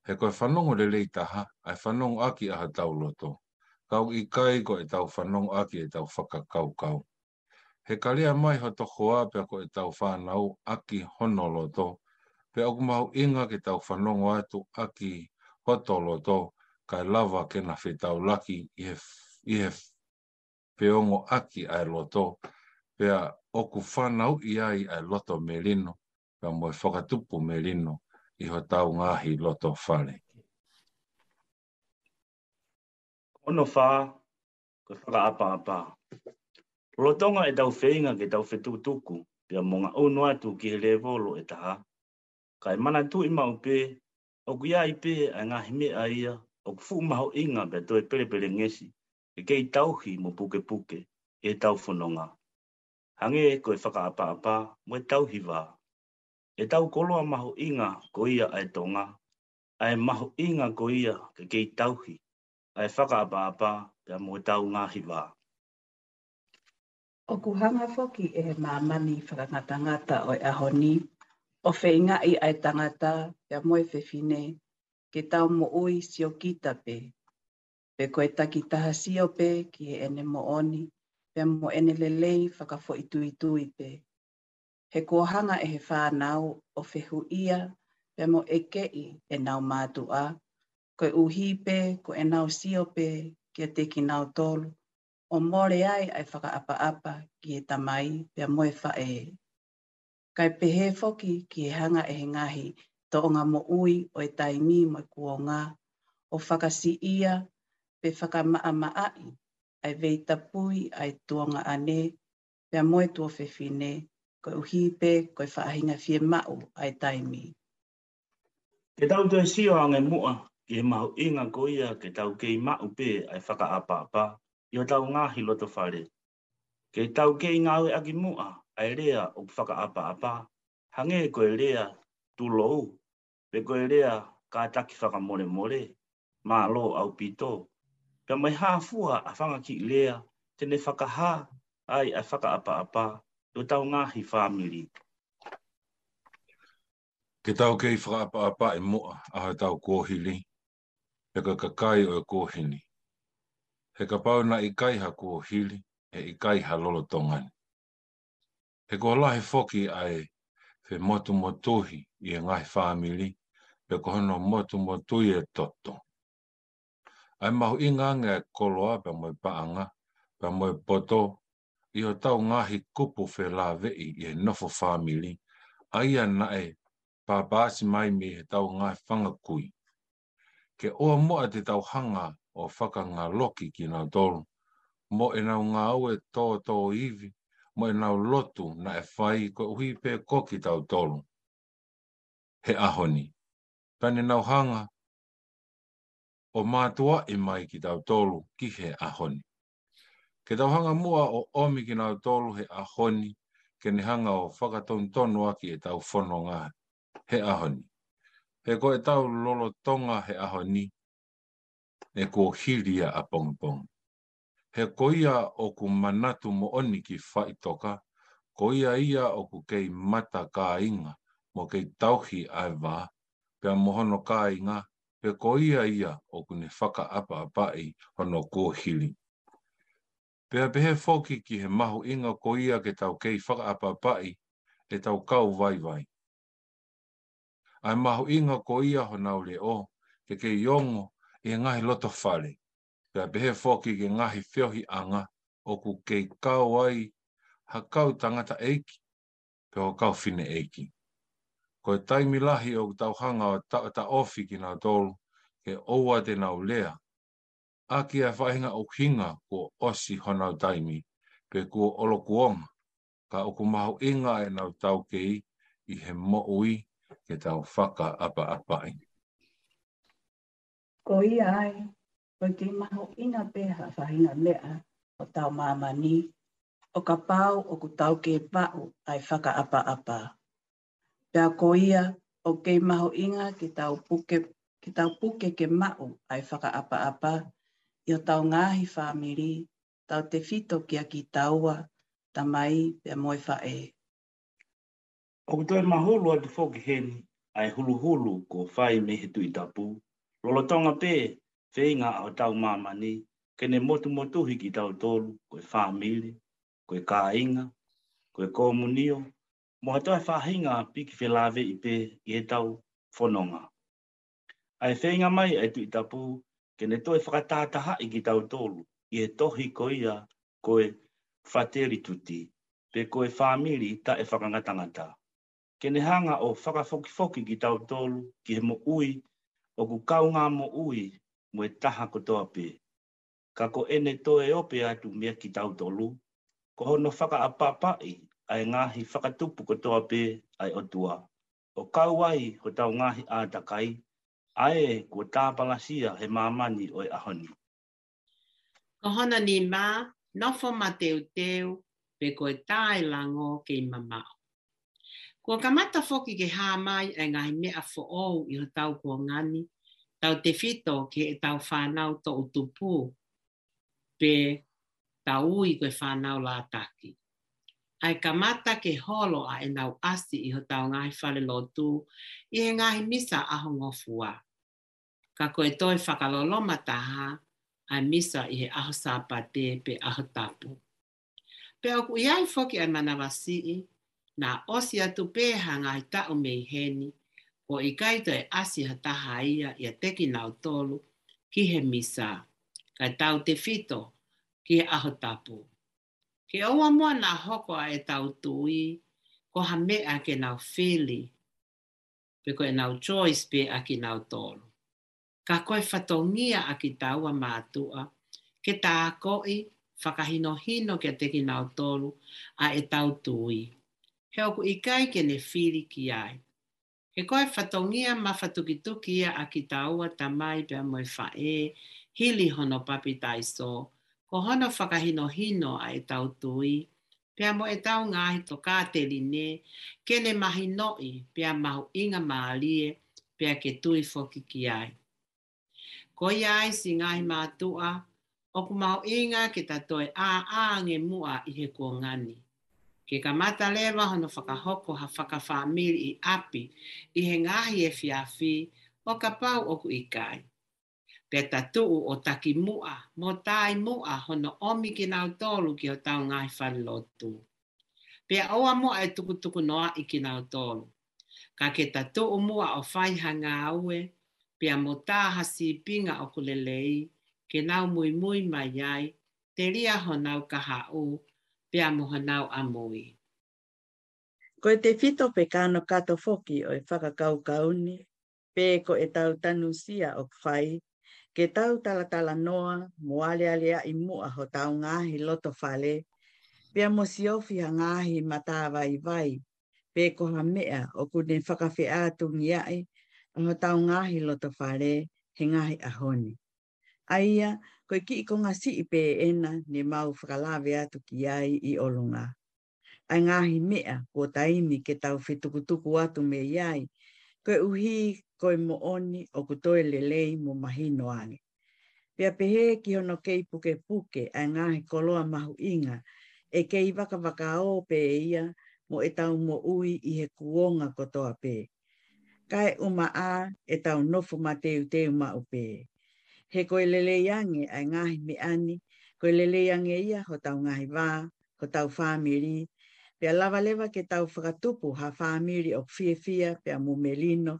He koe whanongo de lei taha, ai whanongo aki aha tau loto. Kau i kai ko e tau whanongo aki e tau whakakau kau. He kalea mai ho toko a ko e tau whanau aki hono loto. Pe o mahu inga ke tau whanongo atu aki hoto loto. Kai lava ke na whetau laki i he, i he pe ongo aki ai loto, pe a oku whanau i ai ai loto me lino, pe a moe whakatupu me lino, i ho tau ngahi loto whare. Ono whā, ko whaka apa apa. Rotonga e tau whainga ke tau whetutuku, pe a monga unu atu ki he levolo e taha. Kai mana tu ima upe, o kuia ipe a ngahi me a ia, o kufu maho inga pe a pere pere ngesi, e kei tauhi mo puke puke e tau whanonga. Hange e koe whakaapaapa mo e tauhi wā. E tau koloa maho inga ko ia ai tonga, a maho inga ko ia ke kei tauhi, a e whakaapaapa pia mo e tau ngāhi wā. O kuhanga foki e he mamani whakangatangata o e ahoni, o whaingai ai tangata pia mo e whewhine, ke tau mo oi si o kitape, Pe koe taki taha sio pe ki he ene mo oni, pe mo ene le lei whakafo i tui tui pe. He kohanga e he whānau o fehu ia, pe mo e kei e nau mātu a. Koe uhi pe, ko e nau sio pe, ki a teki nau tolu. O more ai ai whaka apa apa ki e tamai, pe mo e wha e. Kai pehe foki ki he hanga e he ngahi, to o ngā mo ui o e taimi mo e kua ngā. O whakasi ia, pe whakamaa maa i, ai vei tapui, ai tuanga ane, pe amoe tua whewhine, koe ko koe whaahinga fie mao ai taimi. Ke tau tue sio ange mua, ke mau inga koia ke tau kei mau pe ai whaka apapa, i o tau ngahi loto whare. Ke tau kei ngawe aki mua, ai rea o whaka apapa, hange koe rea tulou, pe koe rea ka taki whaka more more, ma lo au pitou ka mai hafua a whanga ki lea te ne ai a whaka apa apa o tau ngāhi whāmiri. Ke tau kei whaka apa apa e mua a hai tau kōhili, e ka kai o e kōhini. He ka pauna i kai ha kōhili, e i kai ha lolo tongani. He ko lahi whoki ai whe motu motuhi i e ngāhi whāmiri, pe ko hono motu motuhi e toto ai mahu inga nga koloa pa moe paanga, pa moe poto, i o tau ngahi kupu fe la vei i e nofo family, ai anae pa baasi mai mi he tau ngahi whangakui. Ke oa moa te tau hanga o whaka ngā loki ki nga dolu, mo e nau ngā aue tō tō iwi, mo e nau lotu na e whai ko uhi pē koki tau tolu. He ahoni, tani nau hanga, o mātua i mai ki tau tolu ki he ahoni. Ke tau hanga mua o omi ki tau tolu he ahoni, ke ni hanga o whakatontono aki e tau whanonga he ahoni. He ko e tau lolo tonga he ahoni, e ko hiria a pongpong. He ko ia o ku manatu mo oni ki whaitoka, ko ia ia o ku kei mata ka inga, mo kei tauhi ai wā, pia mohono ka inga, pe koia ia o kune whaka apa apai hono kōhili. Pea pehe foki ki he mahu inga koia ke tau kei whaka apa apai e tau kau vai vai. Ai mahu inga koia honau le o ke kei yongo e ngahi loto whare. Pea pehe foki ke ngahi whiohi anga o ku kei kau ai ha kau tangata eiki pe o kau fine eiki ko e taimi lahi o tau hanga o ta, ta ofi ki nga tolu, ke oua te nau lea. Aki a whaenga o kinga ko osi honau taimi, pe ko olo kuong, ka o kumahu inga e nau tau kei, i he moui ke tau whaka apa apai. Ko i ai, ko te maho ina peha whahinga mea o tau mamani, o ka pau o ku tau ke pau ai whaka apa apa. Pea ko ia o kei maho inga ki tau puke, ki puke ke mao ai whaka apa apa i o tau ngāhi whāmiri, tau te whito kia ki taua, ta mai pia moe whae. O kutoe mahulu a te whoki heni, ai hulu hulu ko whai mehetu i tapu, lolo tonga pē, whēinga au tau mamani, ke motu motuhi ki tau tolu, koe whāmiri, koe kāinga, koe komunio, mo hato e whahinga piki whi lawe i pe i e tau whanonga. Ai whainga mai e tu i tapu, ke ne toi e whakatātaha i ki tau tolu, i e tohi ko ia koe whateri tuti, pe koe whamiri ta e whakangatangata. Ke ne hanga o whakafokifoki ki tau tolu, ki he mo ui, o ku kaunga mo ui, mo e taha kotoa pe. Ka ko ene to e ope atu mea ki tau tolu, ko hono whaka apapai ai ngahi whakatupu katoa pē ai otua. O kauai ko tau ngahi ātakai, ae ko tā palasia he mamani oi e ahoni. Ko hona ni mā, nofo ma teo teo, pe koe tāi lango kei mamao. Kua kamata foki ke hā mai e ngai mea fo ou i ho tau kua ngani, tau te fito ke e tau whānau tō utupu, pe tau ui koe whānau lātaki. taki ai kamata ke holo a e nau asi i ho tau ngahi whare lotu i he ngahi misa aho ngofua. Ka koe toi whakalolo mataha ai misa i he aho sāpa te pe aho tapu. Pe oku i ai whoki ai mana wasi i, nā osi atu pēha ngahi tau mei heni, ko i kaito e asi ha taha ia i a teki nau tolu ki he misa, kai tau te fito ki he aho tapu. Ke oa mua nā hoko a e tau tui, ko ha mea ke nā whili, pe koe nā choice pe a ki nā tōru. Ka koe whatongia a ki tau a mātua, ke tā koe whakahino hino ke te ki nā tōru a e tau tui. He oku i kai ke ne whili ki ai. He koe whatongia ma whatukitukia a ki tau tamai pe a moe whae, hili hono papi tai ko hono whakahino hino a e tau tui, pia mo e tau ngāhi tō kāteri ne, kene mahi noi, pia mahu inga maalie, pia ke tui foki ki ai. Ko i ai si ngāhi mātua, o ku mahu inga ke tatoe a a nge mua i he kua ngani. Ke ka mata lewa hono whakahoko ha whakawhamiri i api, i he ngāhi e fiafi, o ka pau o i kai pe tatuu o taki mua, mo tai mua hono omi ki nau tolu ki o tau ngai whanlotu. Pea oa mua e tuku tuku noa i ki nau tolu. Ka ke tatuu mua o whaiha ngā aue, pea mo tā hasi pinga o kulelei, ke nau mui mui mai ai, te ria honau kaha u, pea mo honau a mui. Ko e te fito pe kāno kato foki o e whakakau kauni, pe ko e tau tanu o whai Ke tau tala tala noa, mo ale ale a ho tau ngahi loto fale, pia mo si ofi ha ngahi matawa i vai, pe koha mea o kune whakawhi atu ngi ai, ho tau ngahi loto fale, he ngahi ahoni. Aia, koe ki iko ngā si i pē ena ni mau whakalawe atu ki ai i olunga. Ai ngāhi mea ko taimi ke tau whetukutuku atu me iai, koe uhi koe mo oni o ku le lei mo mahi noange. Pea pehe ki hono kei puke puke a ngahi koloa mahu inga e kei waka waka o pe e ia mo e tau mo ui i he kuonga kotoa pe. Kai uma a e tau nofu ma teu teu ma upe. He koe lele iange a ngahi me ani, koe lele iange ia ho tau ngahi wā, ho tau whamiri, pea lava lewa ke tau whakatupu ha whamiri o fie pea mumelino, melino,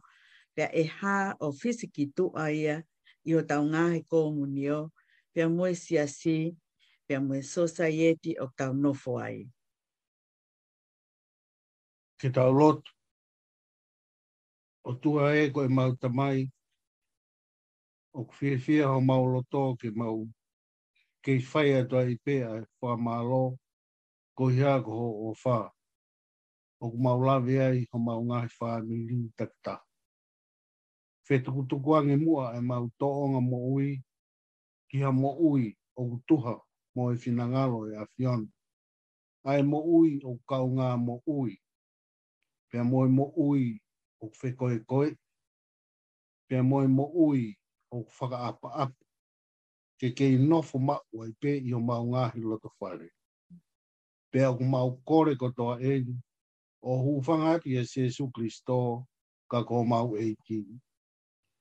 pia e ha o whisiki tō ia i o tau ngāhe kō munio, pia si a si, pia moe sosa i eti o tau nofo ai. Ke tau lot, o tua e koe mau tamai, o kwhiawhia ho mau loto ke mau, ke i whai atua i pē a whā mālo, ko hea ko o whā, o kumau ai ho mau ngāhe whā mili takitaha whetukutukuangi mua e mau toonga mo ui, kia mo ui o kutuha mo e whinangalo e a whion. Ai mo ui o kaunga mo ui, pia mo e mo ui o whekoe koe, pia mo e mo ui o whakaapa apa. ke ke nofo ma wai pe i o mau ngahi loto whare. Pe au mau kore kotoa e o hufanga ki e Sesu Kristo ka ko mau eiki.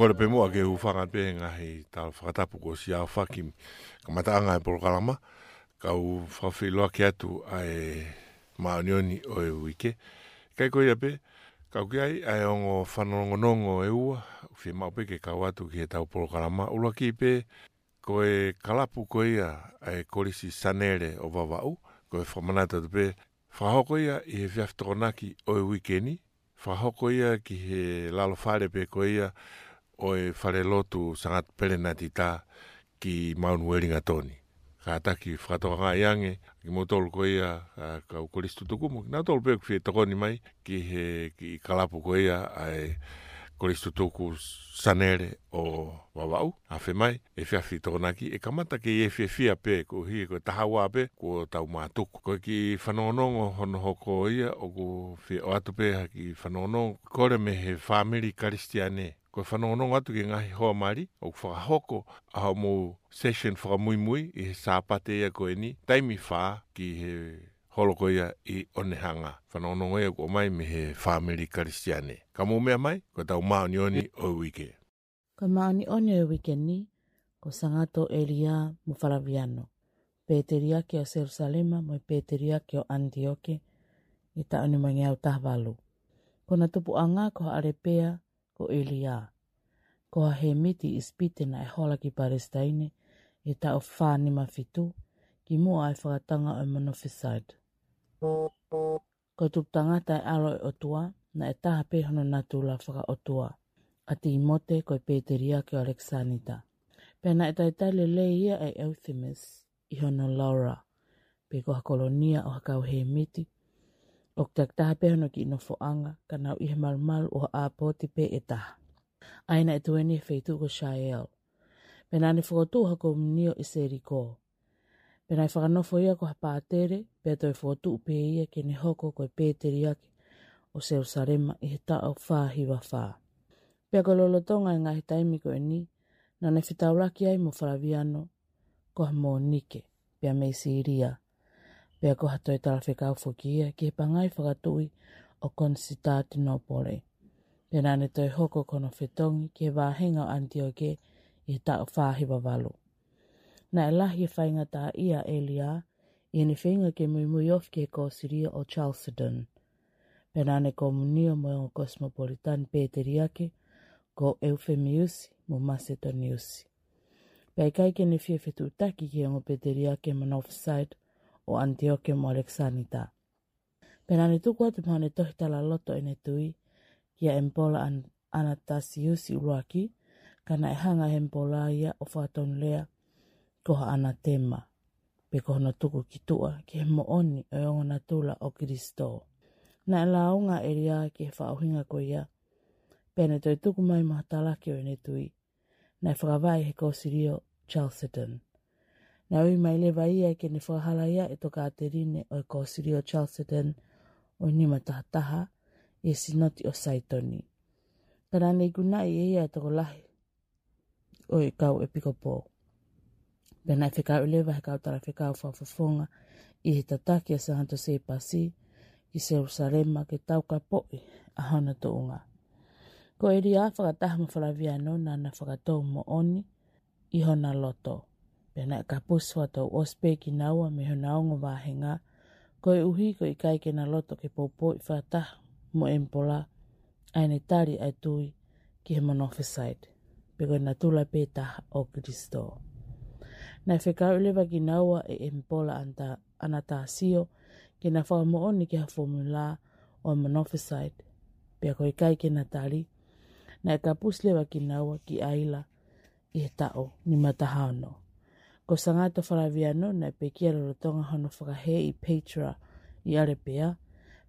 ko le pemo ake u fanga pe nga hi ta fata pu ko sia fakim ka mata nga e programa ka u fa atu ai ma o e uike ka ko ia pe ka ku ai ai on o fanongo nongo e u fi ma pe ke ka watu ke ta programa u lo ki pe ko e kalapu ko ia ai kolisi sanere o va ko e fomanata te pe Whahoko ia i he whiaftoronaki o e wikeni. Whahoko ia ki he lalofare pe ko ia oe e whare lotu sangat pelena ti tā ki Mount Wellinga tōni. Ka ki whakatoa ngā iange, ki mō tōlu ko ia, a, ka ukolistu tuku mo, nā tōlu pēku whie tokoni mai, ki he ki kalapu ko ia, a e tuku sanere o wawau, a whi mai, e whiawhi tōnaki, e kamata ki e whiawhia pē, ko hi e koe taha wāpē, ko tau mātuku. Ko ki whanonongo hono hoko ia, o ko whi o atu pē, ha ki whanonongo, kore me he whamiri karistiane, ko e whanongonongo atu ki ngahi hoa mari o whakahoko a hao mō session whakamuimui i he sāpate ia ko e taimi whā ki he holoko ia i onehanga whanongonongo ia ko mai me he whāmeri karistiane ka mō mea mai ko tau maoni oni o wike ko maoni oni o wike ni ko sangato Elia Mufaraviano Peteria ke o Serusalema mo Peteria ke o Antioke i ta anumangi au tahvalu. Kona tupu anga ko arepea o Elia. Ko a he miti i spite e hola ki Palestine e ta o whanima fitu ki mua ai e whakatanga o Monofisad. Ko tuk tangata e alo e o tua, na e taha pehono na tu la whaka otua. A ti imote ko i Peteria ki Alexanita. Pena e taitale le ia e Euthymis i hono Laura. Pe ko ha kolonia o hakau he miti o ke taktaha pēha no ki ino fo'anga kana i ihe marumal o a pōti pe eta. taha. Aina e tuene e feitu go Shael. Pena ne whakotu hako mnio e i se riko. Pena e whakanofo ia ko hapātere, pē toi e whakotu pē ia ke ne hoko ko i e pēteri ake o se usarema i he tau whāhiwa whā. Pea ko lolo tonga i ngahi taimi ko ni, nana whitau raki ai mo whalaviano ko ha nike, pia me siria pia ko hatoi tarawhika au whukia ki he pangai whakatui o konsitati no pole. Pena ne toi hoko kono whetongi ki he wāhenga o antioke i he tau whāhiwa walu. Na e lahi e whainga tā ia e lia, i ene whainga ke mui mui of ke ko siria o Chalcedon. Pena ne ko munio mo o kosmopolitan pēteri ake, ko eufemiusi mo masetoniusi. Pai kai ke ne whia whetu taki ki ngō pēteri ake man o Antioque mo Alexanita. Penani tuku atu pane tohitala loto ene tui, kia empola an, anatasiusi uruaki, kana e hanga empola ia o fatonu lea, koha anatema, pe kohona tuku ki tua, ki he mooni o yongona e tula o Kristo. Na e launga e ria ki he whaohinga ko ia, pene toi tuku mai mahatala ki o ene tui, na e whakavai he kosirio Chalcedon. Na ui mai le vai ai ke ne whakahala ia e toka te rine o e ko siri o Charleston o ni matahataha i e sinoti o Saitoni. Tana ne guna i e ia e toko lahi o e kau e piko pō. Pena e whikau lewa he kau tara whikau whawhafonga i he tataki a sahanto se pasi i se rusarema ke tau ka poi e a hana to unga. Ko e ria whakataha mawhalavia no nana whakatou mo oni i hona loto. Rena ka puswa tau ospe ki naua me hunaongo vahenga. Koe uhi ko i kai ke loto ke popo i whata mo empola. Aine tari ai tui ki he monofisaid. Peko na tula peta o Kristo. Na whekau ulewa ki naua e empola anta anata sio ki na whao mooni ki ha formula o monofisaid. Pia koe kai ke na tari na e ka puslewa ki naua ki aila i he tao ni matahano ko sa ngāta whalawi anō na pe kia rara tonga hono whakahe i Petra i Arepea,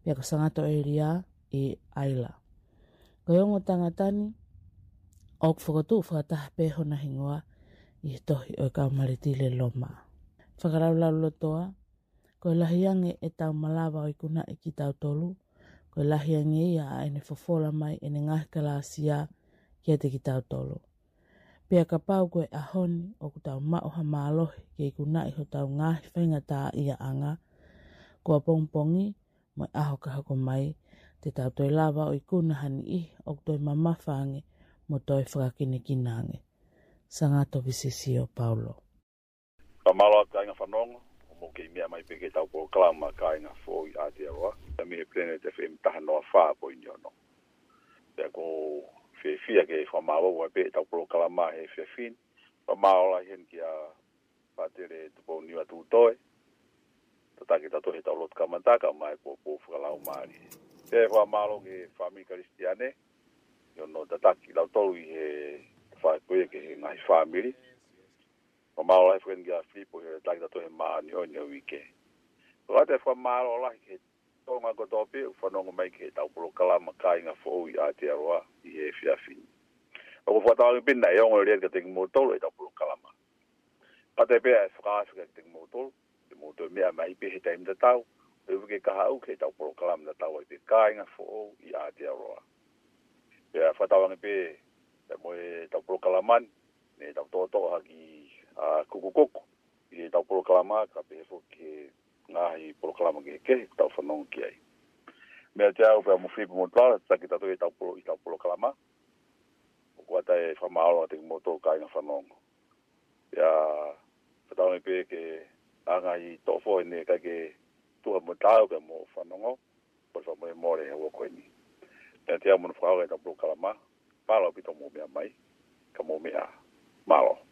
pia ko sa ngāta Eiria i Aila. Ko yongo tangatani, o ok whakatū whakataha pe hona hingoa i tohi o ka maritile loma. Whakarau lau lotoa, ko lahi ange e tau malawa o ikuna kuna i e ki tau tolu, ko lahi ange ia a ene fofola mai ene ngahi kalasia kia te ki tau tolu pea ka pau koe ahoni o ku tau mao ha mālohi ke i kuna iho tau ngāhi whainga tā ia anga. Kua pongpongi, mai aho ka hako mai, te tau toi lava o i kuna hani i o ku toi mamafange mo toi whakakine kinange. Sangato visisio, Paulo. Ka malo a tainga whanonga, o mo kei mea mai peke tau kua kalama ka inga fō i Aotearoa. Ta mihe plene te whem taha noa whā po inyono. Te ko Fia ke faamaauau ai pe ma he fiafina faamaola hen kia faatele ta ta toe ta to he taulotu ka mae puapua fakalau mali e faamaalo ke no ta ta ki la to i he fa faikoia ke he gai faamili faamaola he faken kia po he ta to he ni o ike ta fa faamaalo lahi he tonga ko tope u fanongo mai ke tau pro kala makai nga fo i ate aroa i e fiafi o fo tau ngi pinda yo ngori ke tik motor i tau pro kala ma pate pe e fra fi ke tik motor i motor me mai pe hetai nda tau e vuke ka hau ke tau pro kala nda tau e te kai nga fo i ate aroa e fo tau ngi pe e mo e tau pro kala ne tau to ki a kukukoku i tau pro kala ka pe fo ke na i proklama ke ke tau fa non ke ai me te au pe mo fi mo tra ta ki ta to ta pro i ta proklama o ko ta e fa ma o te mo to kai na fa ya ta ta me pe ke a i to fo ne ka ke tu mo tra o pe mo fa non o po fa mo mo o ko ni me te au mo fa o ta kalama pa lo pito mo me mai ka mo me a malo.